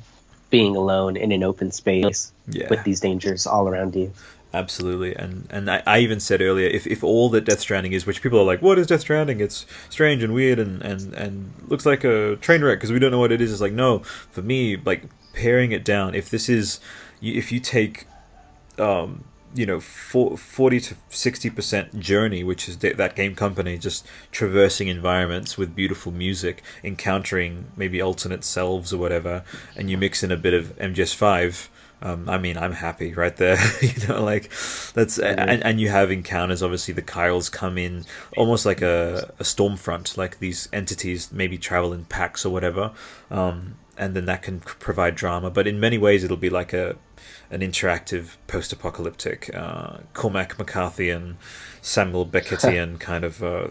being alone in an open space yeah. with these dangers all around you. Absolutely, and and I, I, even said earlier, if, if all that Death Stranding is, which people are like, what is Death Stranding? It's strange and weird and and and looks like a train wreck because we don't know what it is. It's like no, for me, like paring it down. If this is, if you take, um, you know, forty to sixty percent Journey, which is that game company just traversing environments with beautiful music, encountering maybe alternate selves or whatever, and you mix in a bit of MGS5 um, I mean, I'm happy right there. you know, like that's mm-hmm. and, and you have encounters. Obviously, the Kyles come in almost like a, a storm front, like these entities maybe travel in packs or whatever, um, and then that can provide drama. But in many ways, it'll be like a an interactive post-apocalyptic uh, Cormac McCarthy Samuel Beckettian kind of uh,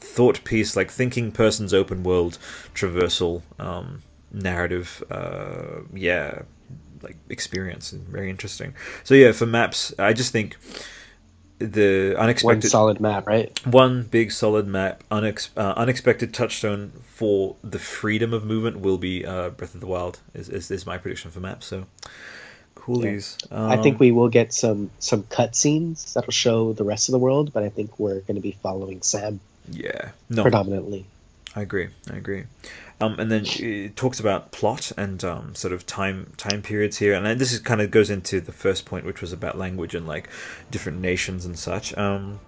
thought piece, like thinking person's open world traversal um, narrative. Uh, yeah, like experience and very interesting. So yeah, for maps, I just think the unexpected one solid map, right? One big solid map, unex, uh, unexpected touchstone for the freedom of movement will be uh, Breath of the Wild. Is, is is my prediction for maps? So coolies. Yeah. Um, I think we will get some some cutscenes that'll show the rest of the world, but I think we're going to be following Sam. Yeah, no, predominantly. I agree. I agree. Um, and then it talks about plot and um, sort of time time periods here, and this is kind of goes into the first point, which was about language and like different nations and such. Um,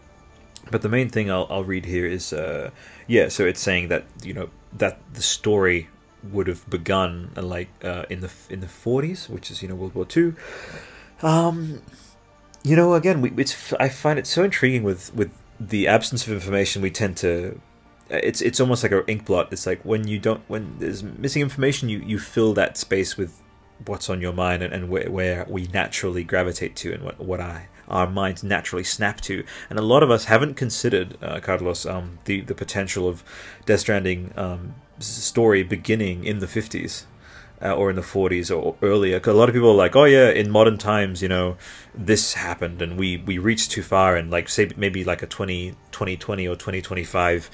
but the main thing I'll, I'll read here is, uh, yeah, so it's saying that you know that the story would have begun uh, like uh, in the in the 40s, which is you know World War Two. Um, you know, again, we, it's I find it so intriguing with with the absence of information we tend to it's it's almost like an ink blot. It's like when you don't when there's missing information, you you fill that space with what's on your mind and, and where, where we naturally gravitate to and what what I our minds naturally snap to. And a lot of us haven't considered, uh, Carlos, um, the the potential of Death Stranding um, story beginning in the fifties. Uh, or in the 40s or earlier because a lot of people are like oh yeah in modern times you know this happened and we we reached too far and like say maybe like a 20 2020 or 2025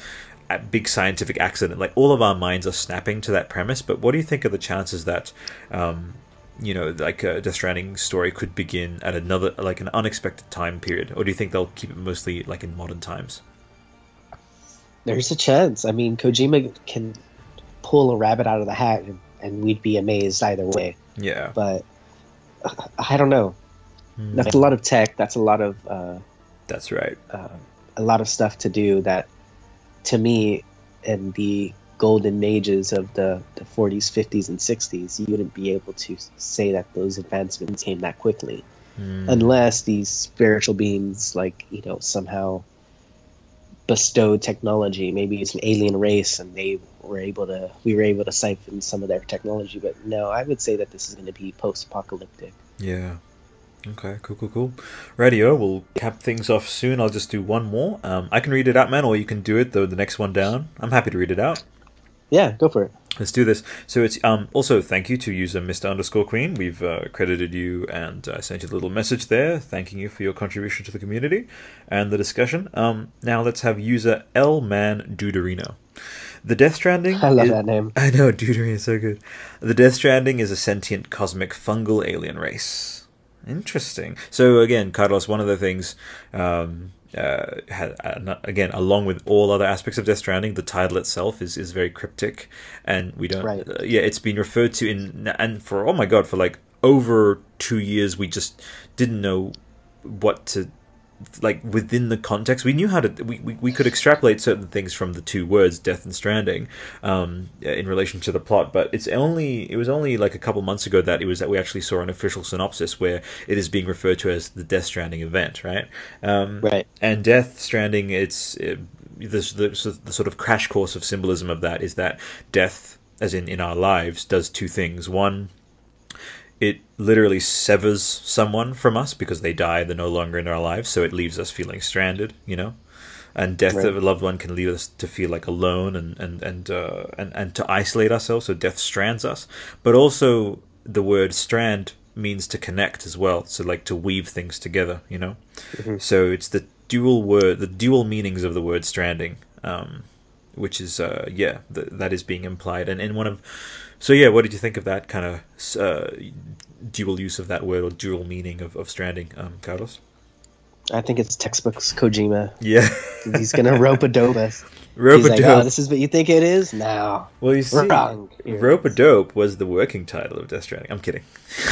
big scientific accident. Like all of our minds are snapping to that premise. But what do you think of the chances that, um, you know, like a Death Stranding story could begin at another, like an unexpected time period, or do you think they'll keep it mostly like in modern times? There's a chance. I mean, Kojima can pull a rabbit out of the hat, and, and we'd be amazed either way. Yeah. But uh, I don't know. Mm. That's a lot of tech. That's a lot of. Uh, that's right. Uh, a lot of stuff to do that to me, in the golden ages of the, the 40s, 50s, and 60s, you wouldn't be able to say that those advancements came that quickly. Mm. Unless these spiritual beings, like, you know, somehow bestowed technology. Maybe it's an alien race and they were able to, we were able to siphon some of their technology. But no, I would say that this is going to be post apocalyptic. Yeah. Okay, cool, cool, cool. Radio, we'll cap things off soon. I'll just do one more. Um, I can read it out, man, or you can do it, though, the next one down. I'm happy to read it out. Yeah, go for it. Let's do this. So it's um also thank you to user Mr. Underscore Queen. We've uh, credited you and uh, sent you a little message there, thanking you for your contribution to the community and the discussion. Um, now let's have user L Man Duderino. The Death Stranding. I love is, that name. I know Duderino is so good. The Death Stranding is a sentient cosmic fungal alien race. Interesting. So again, Carlos, one of the things, um, uh, had, uh, again, along with all other aspects of Death Stranding, the title itself is, is very cryptic, and we don't. Right. Uh, yeah, it's been referred to in and for oh my god, for like over two years, we just didn't know what to like within the context we knew how to we, we, we could extrapolate certain things from the two words death and stranding um, in relation to the plot but it's only it was only like a couple months ago that it was that we actually saw an official synopsis where it is being referred to as the death stranding event right? Um, right. and death stranding it's it, the, the, the sort of crash course of symbolism of that is that death as in in our lives does two things. One it literally severs someone from us because they die, they're no longer in our lives, so it leaves us feeling stranded, you know? And death right. of a loved one can lead us to feel like alone and and and, uh, and and to isolate ourselves. So death strands us, but also the word strand means to connect as well. So like to weave things together, you know. Mm-hmm. So it's the dual word, the dual meanings of the word stranding, um, which is uh, yeah, th- that is being implied. And in one of, so yeah, what did you think of that kind of uh, dual use of that word or dual meaning of, of stranding, um, Carlos? I think it's textbooks Kojima. Yeah, he's gonna rope a dope us. Rope a like, dope. Oh, this is what you think it is? No. Well, you see, Wrong. rope a dope was the working title of Death Stranding. I'm kidding.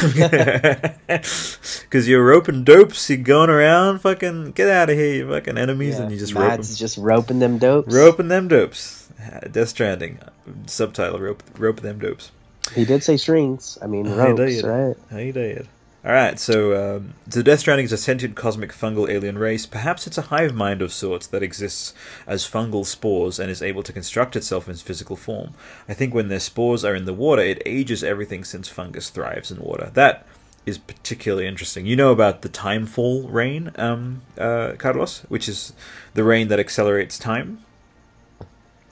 Because you're roping dopes, you're going around, fucking get out of here, you fucking enemies, Yeah, and you just rope 'em. is just roping them dopes. Roping them dopes. Death Stranding. Subtitle: Rope, rope them dopes. He did say strings. I mean He ropes, did. right? How you did? All right, so um, so Death Stranding is a sentient cosmic fungal alien race. Perhaps it's a hive mind of sorts that exists as fungal spores and is able to construct itself in physical form. I think when their spores are in the water, it ages everything since fungus thrives in water. That is particularly interesting. You know about the timefall rain, um, uh, Carlos, which is the rain that accelerates time.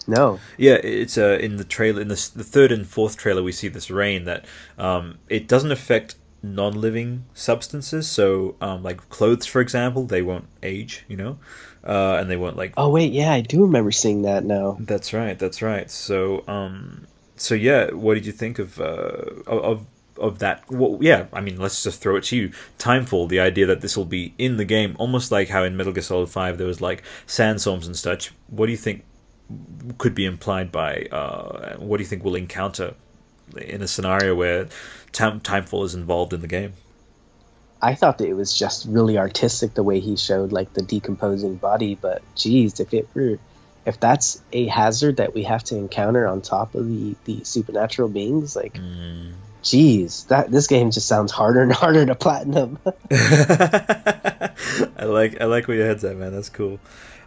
No. Yeah, it's uh, in the trailer in the, the third and fourth trailer we see this rain that um, it doesn't affect non-living substances. So, um, like clothes, for example, they won't age, you know, uh, and they won't like. Oh wait, yeah, I do remember seeing that now. That's right. That's right. So, um, so yeah, what did you think of uh, of of that? Well, yeah, I mean, let's just throw it to you. Timefall, the idea that this will be in the game, almost like how in Metal Gear Solid Five there was like sandstorms and such. What do you think could be implied by? Uh, what do you think we'll encounter in a scenario where time timefall is involved in the game? I thought that it was just really artistic the way he showed like the decomposing body, but geez, if it were if that's a hazard that we have to encounter on top of the, the supernatural beings, like Mm. geez, that this game just sounds harder and harder to platinum. I like I like where your head's at, man. That's cool.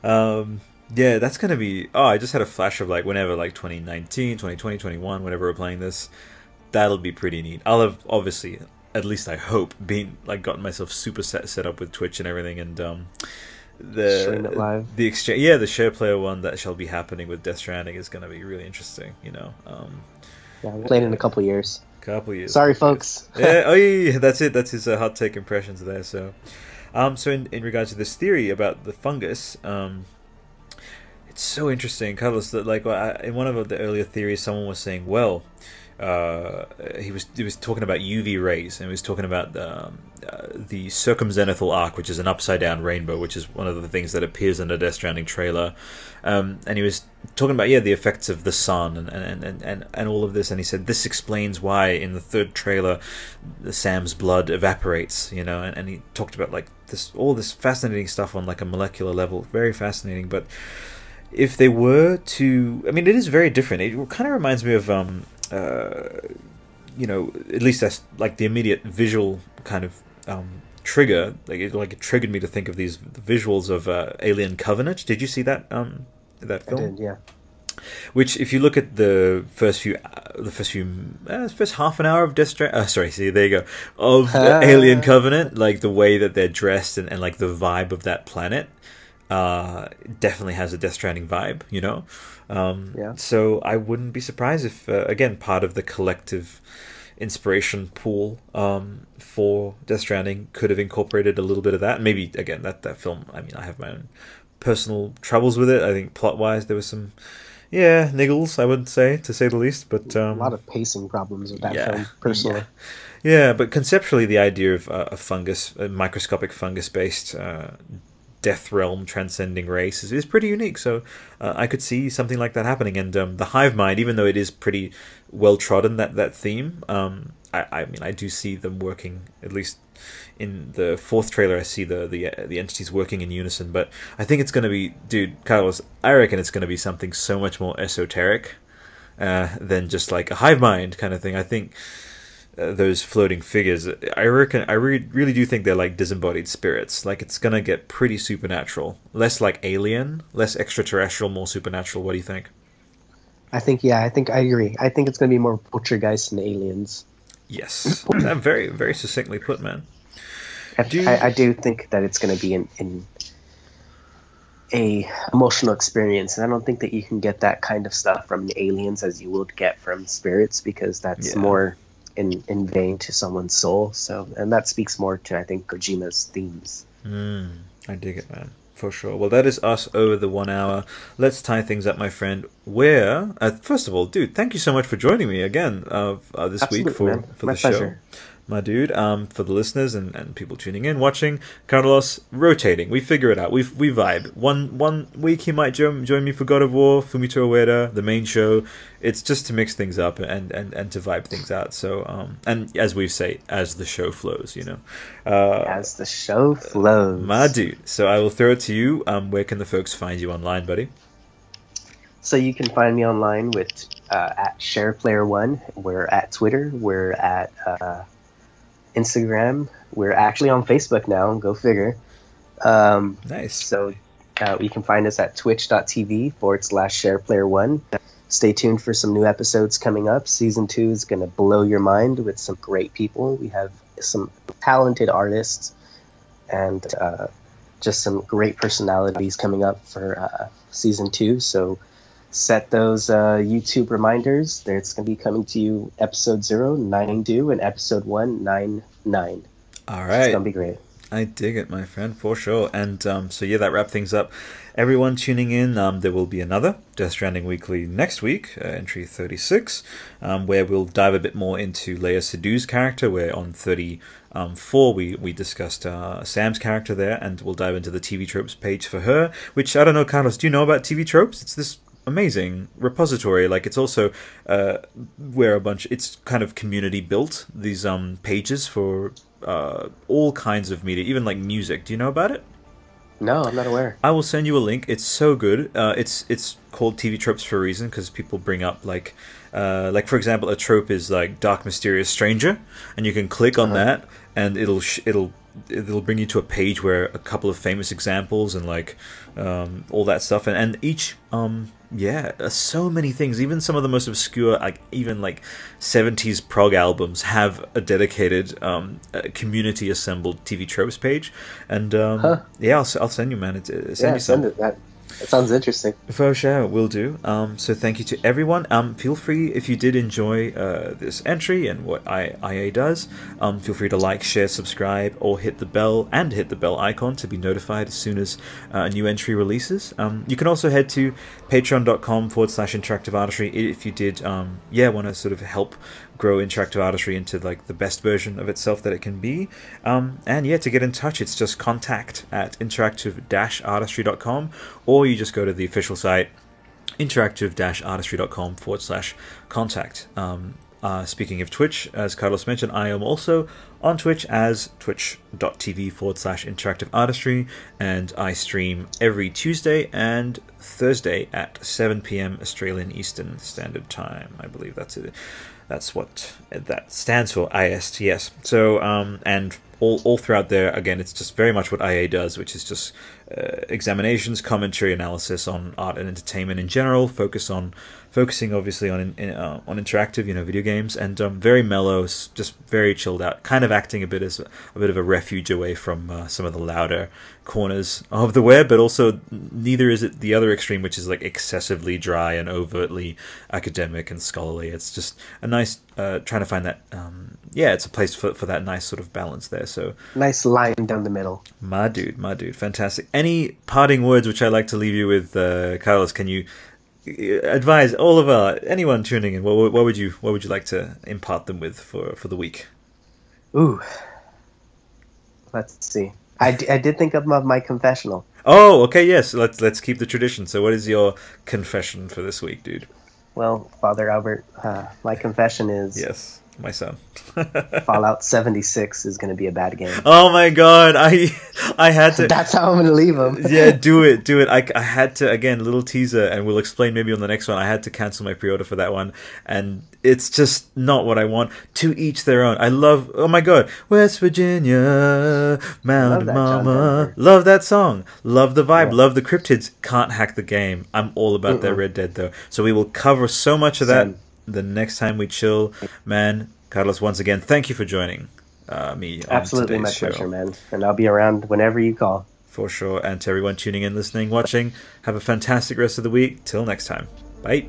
Um, yeah, that's gonna be. Oh, I just had a flash of like whenever, like 2019, 2020, 21, whenever we're playing this. That'll be pretty neat. I'll have obviously, at least I hope, been like gotten myself super set set up with Twitch and everything, and um, the live. the exchange. Yeah, the share player one that shall be happening with Death Stranding is gonna be really interesting. You know, um, yeah, we'll play it in a couple years. couple years. Sorry, folks. yeah, oh yeah, yeah, that's it. That's his uh, hot take impressions there. So, um, so in, in regards to this theory about the fungus, um, it's so interesting, Carlos. That like in one of the earlier theories, someone was saying, well, uh, he was he was talking about UV rays and he was talking about um, uh, the circumzenithal arc, which is an upside down rainbow, which is one of the things that appears in the Death Stranding trailer. Um, and he was talking about yeah the effects of the sun and, and, and, and, and all of this, and he said this explains why in the third trailer the Sam's blood evaporates, you know, and, and he talked about like this all this fascinating stuff on like a molecular level, very fascinating, but if they were to i mean it is very different. It kind of reminds me of um uh you know at least that's like the immediate visual kind of um trigger. Like it like it triggered me to think of these visuals of uh, alien covenant. Did you see that um that I film? did, yeah. which if you look at the first few uh, the first few uh, first half an hour of Death Stranding, uh, sorry see there you go. Of Alien Covenant like the way that they're dressed and, and like the vibe of that planet uh definitely has a Death Stranding vibe you know um Yeah. so I wouldn't be surprised if uh, again part of the collective inspiration pool um for Death Stranding could have incorporated a little bit of that maybe again that that film I mean I have my own personal troubles with it I think plot wise there was some yeah, niggles, I would say, to say the least. But um, a lot of pacing problems with that yeah, film, personally. yeah, but conceptually, the idea of uh, a fungus, a microscopic fungus-based uh, death realm transcending race, is, is pretty unique. So uh, I could see something like that happening. And um, the hive mind, even though it is pretty well trodden that that theme, um, I, I mean, I do see them working at least in the fourth trailer. I see the the uh, the entities working in unison. But I think it's going to be, dude, Carlos. I reckon it's going to be something so much more esoteric uh, than just like a hive mind kind of thing. I think uh, those floating figures. I reckon. I re- really do think they're like disembodied spirits. Like it's gonna get pretty supernatural, less like alien, less extraterrestrial, more supernatural. What do you think? I think, yeah, I think I agree. I think it's going to be more Poltergeist and Aliens. Yes, I'm very very succinctly put, man. I, Do you- I, I do think that it's going to be in, in a emotional experience, and I don't think that you can get that kind of stuff from the aliens as you would get from spirits because that's Yeah. more in in vain to someone's soul. So, and that speaks more to I think Kojima's themes. Mm, I dig it, man. For sure. Well, that is us over the one hour. Let's tie things up, my friend. Where, uh, first of all, dude, thank you so much for joining me again uh, uh, this Absolutely, week for, man. for My the pleasure. show my dude. Um, for the listeners and, and people tuning in, watching, Carlos rotating. We figure it out. We we vibe. One one week he might join, join me for God of War, Fumito Ueda, the main show. It's just to mix things up and, and, and to vibe things out. So um, and as we say, as the show flows, you know. Uh, As the show flows, my dude. So I will throw it to you. Um, where can the folks find you online, buddy? So you can find me online with uh, at SharePlayer1. We're at Twitter. We're at uh, Instagram. We're actually on Facebook now. Go figure. Um, Nice. so uh, you can find us at twitch.tv forward slash SharePlayer1. Stay tuned for some new episodes coming up. Season two is going to blow your mind with some great people. We have some talented artists and uh, just some great personalities coming up for uh, season two. So set those uh, YouTube reminders. There It's going to be coming to you episode zero, nine do, and episode one, nine nine. All It's right. going to be great. I dig it, my friend, for sure. And um, so, yeah, that wrap things up. Everyone tuning in, um, there will be another Death Stranding Weekly next week, uh, entry 36, um, where we'll dive a bit more into Léa Seydoux's character. Where on 34, we, we discussed uh, Sam's character there, and we'll dive into the TV tropes page for her. Which, I don't know, Carlos, do you know about TV tropes? It's this amazing repository like it's also uh where a bunch it's kind of community built these um pages for uh all kinds of media even like music do you know about it No, I'm not aware. I will send you a link. It's so good. Uh, it's it's called TV tropes for a reason because people bring up like, uh, like for example, a trope is like dark, mysterious stranger, and you can click on Uh-huh. that, and it'll sh- it'll it'll bring you to a page where a couple of famous examples and like um, all that stuff, and and each um yeah, uh, so many things. Even some of the most obscure, like even like seventies prog albums, have a dedicated um, community assembled TV tropes page, and um, Huh. yeah, I'll, I'll send you, man. It's, uh, send yeah, you some. send it. That, that sounds interesting. For sure, will do. Um, so thank you to everyone. Um, feel free if you did enjoy uh, this entry and what I, IA does. Um, feel free to like, share, subscribe, or hit the bell and hit the bell icon to be notified as soon as uh, a new entry releases. Um, you can also head to patreon.com forward slash interactive artistry if you did, um, yeah, want to sort of help grow interactive artistry into like the best version of itself that it can be. Um, and yeah, to get in touch, it's just contact at interactive-artistry.com or you just go to the official site interactive-artistry.com forward slash contact. Um, uh, speaking of Twitch, as Carlos mentioned, I am also on Twitch as twitch.tv forward slash interactive artistry, and I stream every Tuesday and Thursday at 7 p.m. Australian Eastern Standard Time. I believe that's it. That's what that stands for, ISTS. So, um, and all, all throughout there, again, it's just very much what IA does, which is just uh, examinations, commentary, analysis on art and entertainment in general. Focus on focusing obviously on in, uh, on interactive, you know, video games, and um, very mellow, just very chilled out. Kind of acting a bit as a bit of a refuge away from uh, some of the louder corners of the web, but also neither is it the other extreme, which is like excessively dry and overtly academic and scholarly. It's just a nice uh, trying to find that. Um, yeah, it's a place for for that nice sort of balance there. So Nice line down the middle. my dude, my dude, fantastic. Any parting words which I'd like to leave you with, uh, Carlos? Can you uh, advise all of our anyone tuning in? What, what would you what would you like to impart them with for for the week? Ooh. Let's see. I, d- I did think of my, my confessional. Oh, okay, yes. Let's let's keep the tradition. So, what is your confession for this week, dude? Well, Father Albert, uh, my confession is Yes, my son. Fallout 76 is going to be a bad game. oh my god, I I had to. That's how I'm going to leave him. yeah, do it, do it. I, I had to again, little teaser, and we'll explain maybe on the next one. I had to cancel my pre-order for that one, and it's just not what I want. To each their own. I love. Oh my god, West Virginia, Mountain that Mama. Love that song. Love the vibe. Yeah. Love the cryptids. Can't hack the game. I'm all about that Mm-mm. Red Dead though. So we will cover so much of that Same. The next time we chill, man. Carlos, once again, thank you for joining uh, me. on Absolutely my show. pleasure, man. And I'll be around whenever you call. For sure. And to everyone tuning in, listening, watching, have a fantastic rest of the week. Till next time. Bye.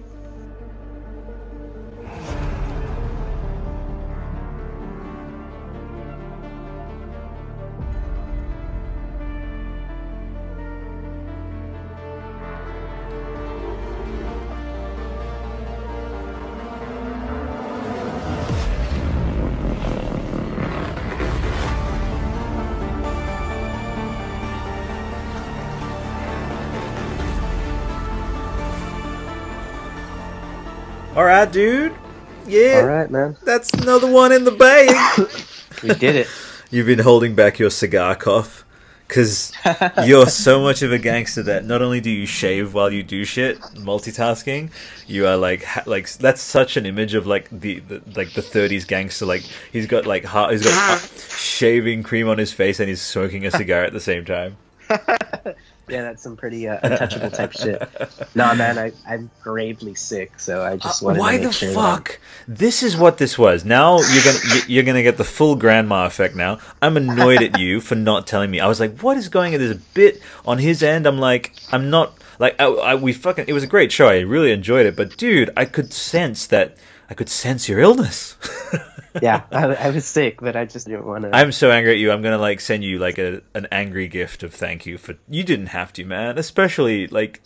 Right, man. That's another one in the bag. We did it. You've been holding back your cigar cough because you're so much of a gangster that not only do you shave while you do shit, multitasking, you are like ha- like that's such an image of like the, the like the 30s gangster. Like he's got like ha- he's got uh, shaving cream on his face and he's smoking a cigar at the same time. Yeah, that's some pretty uh, untouchable type shit. No, man, I, I'm gravely sick, so I just wanted Uh, Why to make the sure. fuck? This is what this was. Now you're gonna you- you're gonna get the full grandma effect. Now I'm annoyed at you for not telling me. I was like, what is going? on? There's a bit on his end. I'm like, I'm not like I, I, we fucking. It was a great show. I really enjoyed it. But dude, I could sense that. I could sense your illness. Yeah, I, I was sick, but I just didn't want to. I'm so angry at you. I'm gonna like send you like a an angry gift of thank you for you didn't have to, man. Especially like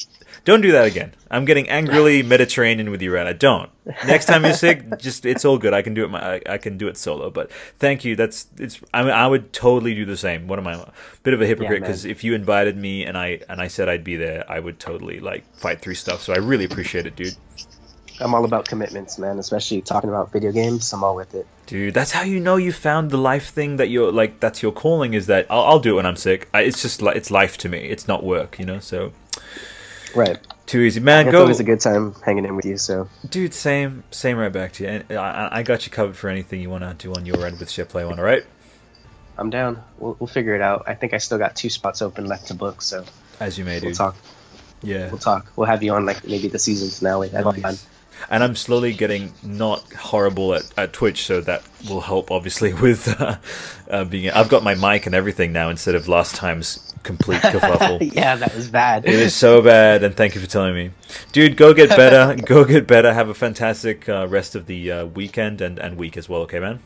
don't do that again. I'm getting angrily Mediterranean with you, right Rana. Don't. Next time you're sick, just it's all good. I can do it. My I, I can do it solo. But thank you. That's it's. I mean, I would totally do the same. What am I? A bit of a hypocrite because if you invited me and I and I said I'd be there, I would totally like fight through stuff. So I really appreciate it, dude. I'm all about commitments, man. Especially talking about video games. I'm all with it. Dude, that's how you know you found the life thing that you're like. That's your calling. Is that I'll, I'll do it when I'm sick. I, it's just like it's life to me. It's not work, you know. So Right. too easy, man. It's Go, always a good time hanging in with you. So dude. Same, same. Right back to you. And I, I got you covered for anything you want to do on your end with Share Player One. All right, I'm down. We'll, we'll figure it out. I think I still got two spots open left to book. So as you may, we'll dude. talk. Yeah. We'll talk. We'll have you on like maybe the season finale. That'll be fun. And I'm slowly getting not horrible at, at Twitch, so that will help obviously with uh, uh, being. I've got my mic and everything now instead of last time's complete kerfuffle. yeah, that was bad. It is so bad, and thank you for telling me, dude. Go get better. go get better. Have a fantastic uh, rest of the uh, weekend and, and week as well. Okay, man.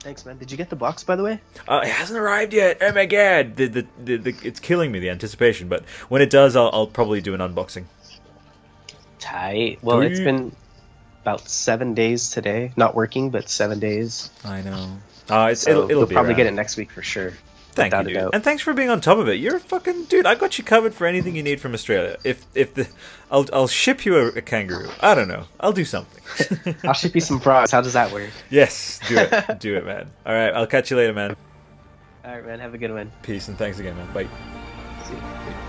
Thanks, man. Did you get the box by the way? Uh, it hasn't arrived yet. Oh my god, the, the, the, the, it's killing me the anticipation. But when it does, I'll, I'll probably do an unboxing. Tight. Well, it's been about seven days today. Not working, but seven days. I know. Uh, it's, So it'll, it'll probably get it next week for sure. Thank you, dude. And thanks for being on top of it. You're a fucking dude. I got you covered for anything you need from Australia. If if the, I'll I'll ship you a, a kangaroo. I don't know. I'll do something. I'll ship you some frogs. How does that work? yes, do it, do it, man. All right, I'll catch you later, man. All right, man. Have a good one. Peace and thanks again, man. Bye.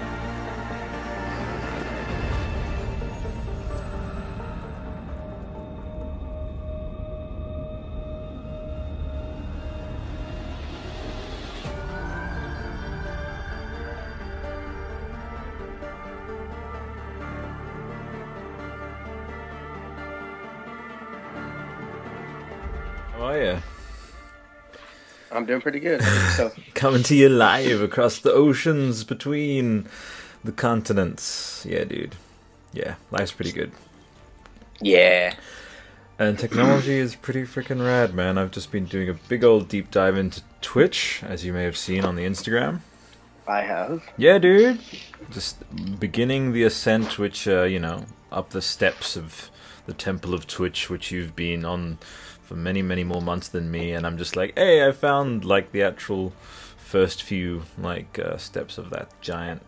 I'm doing pretty good. So Coming to you live across the oceans between the continents. Yeah, dude. Yeah, life's pretty good. yeah. And technology is pretty freaking rad, man. I've just been doing a big old deep dive into Twitch, as you may have seen on the Instagram. I have. Yeah, dude. Just beginning the ascent, which, uh, you know, up the steps of the Temple of Twitch, which you've been on for many, many more months than me. And I'm just like, hey, I found, like, the actual first few, like, uh, steps of that giant,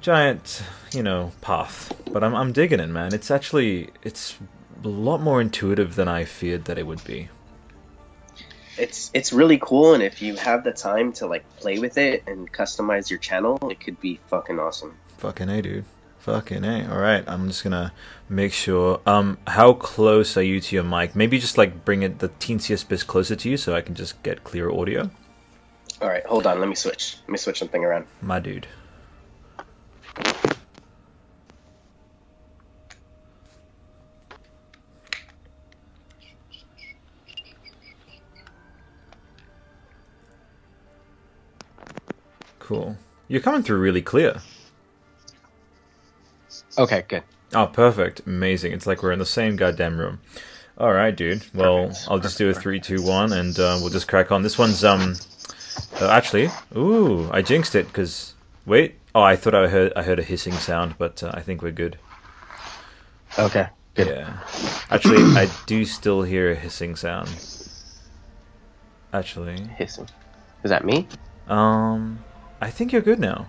giant, you know, path. But I'm, I'm digging it, man. It's actually, it's a lot more intuitive than I feared that it would be. It's it's really cool, and if you have the time to like play with it and customize your channel, it could be fucking awesome. Fucking A, dude. Fucking A. Alright, I'm just gonna make sure. Um, how close are you to your mic? Maybe just like bring it the teensiest bit closer to you so I can just get clear audio. All right, hold on. Let me switch. Let me switch something around. My dude. Cool. You're coming through really clear. Okay, good. Oh, perfect. Amazing. It's like we're in the same goddamn room. All right, dude. Well, Perfect. I'll just do a three, two, one, and uh, we'll just crack on. This one's um, uh, actually, ooh, I jinxed it because wait. Oh, I thought I heard I heard a hissing sound, but uh, I think we're good. Okay, good. Yeah. Actually, I do still hear a hissing sound. Actually, Hissing. Is that me? um, I think you're good now.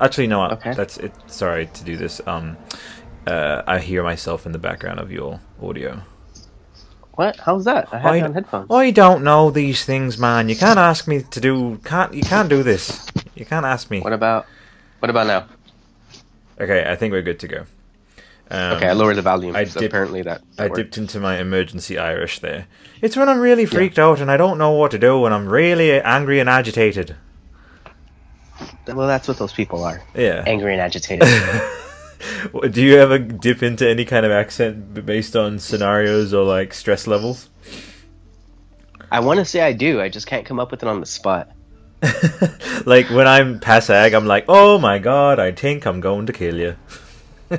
Actually, no. Okay. That's it. Sorry to do this. Um, uh, I hear myself in the background of your audio. What? How's that? I have I- on headphones. I don't know these things, man. You can't ask me to do. Can't you can't do this. You can't ask me. What about? What about now? Okay, I think we're good to go. Um, Okay, I lowered the volume. I so dip- apparently that. that I worked. dipped into my emergency Irish there. It's when I'm really freaked out and I don't know what to do and I'm really angry and agitated. Well, that's what those people are. Yeah. Angry and agitated. Do you ever dip into any kind of accent based on scenarios or like stress levels? I want to say I do. I just can't come up with it on the spot. like when I'm Passag, I'm like, oh my god, I think I'm going to kill you.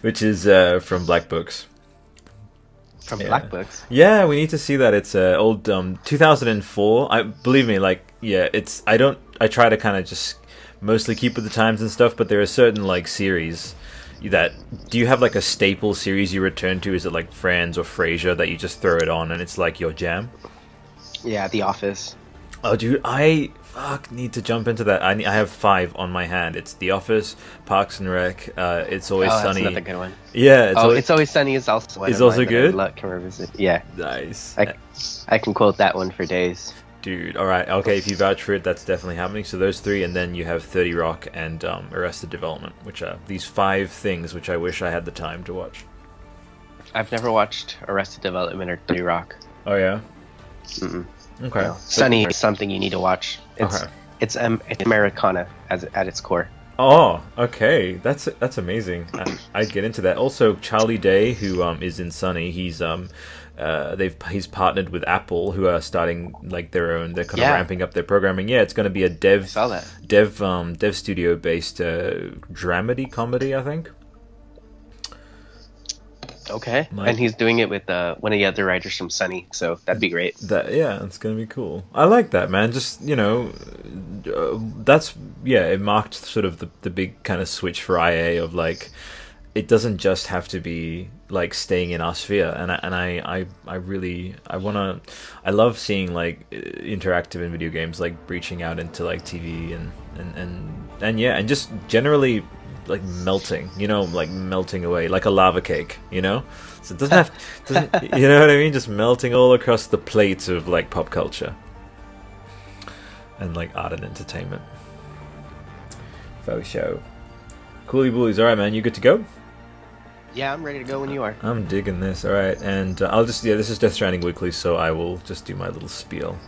Which is uh, from Black Books. From Yeah. Black Books. Yeah, we need to see that. It's uh, old um 2004. I believe me, like yeah, it's I don't I try to kind of just mostly keep with the times and stuff, but there are certain like series that do you have like a staple series you return to? Is it like Friends or Frasier that you just throw it on and it's like your jam? Yeah, The Office. Oh, dude, I fuck need to jump into that. I ne- I have five on my hand. It's The Office, Parks and Rec. Uh, it's always Sunny. oh, that's sunny. another good one. Yeah, it's oh, always It's Always Sunny is also one It's of also mine that I good? can revisit. Yeah, nice. I, I can quote that one for days. Dude, all right, okay. If you vouch for it, that's definitely happening. So those three, and then you have Thirty Rock and um, Arrested Development, which are these five things which I wish I had the time to watch. I've never watched Arrested Development or 30 Rock. Oh yeah. Mm-mm. Okay. No. Sunny is something you need to watch. It's Okay. it's um, it's Americana as at its core. Oh, okay. That's that's amazing. I, I'd get into that. Also, Charlie Day, who um, is in Sunny, he's um, uh, they've he's partnered with Apple, who are starting like their own. They're kind Yeah. of ramping up their programming. Yeah, it's going to be a dev dev um dev studio based uh, dramedy comedy, I think. Okay, Like- and he's doing it with uh, one of the other writers from Sunny, so that'd be great. That yeah, it's gonna be cool. I like that man. Just you know, uh, that's yeah. It marked sort of the the big kind of switch for IA of like, it doesn't just have to be like staying in our sphere. And I and I I, I really I wanna I love seeing like interactive in video games like breaching out into like TV and and and and yeah, and just generally like melting. You know, like melting away like a lava cake. You know. So it doesn't have, doesn't, you know what I mean? Just melting all across the plate of like pop culture and like art and entertainment. Faux show. Coolie bullies. All right, man. You good to go? Yeah, I'm ready to go when you are. I'm digging this. All right, and uh, I'll just yeah. This is Death Stranding Weekly, so I will just do my little spiel.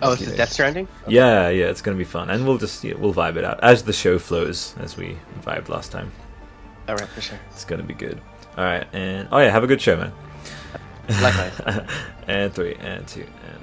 Oh, this Okay. is Death Stranding. Yeah, yeah. It's gonna be fun, and we'll just yeah, we'll vibe it out as the show flows, as we vibed last time. All right, for sure. It's gonna be good. All right, and oh yeah, have a good show, man. Likewise. and three, and two, and.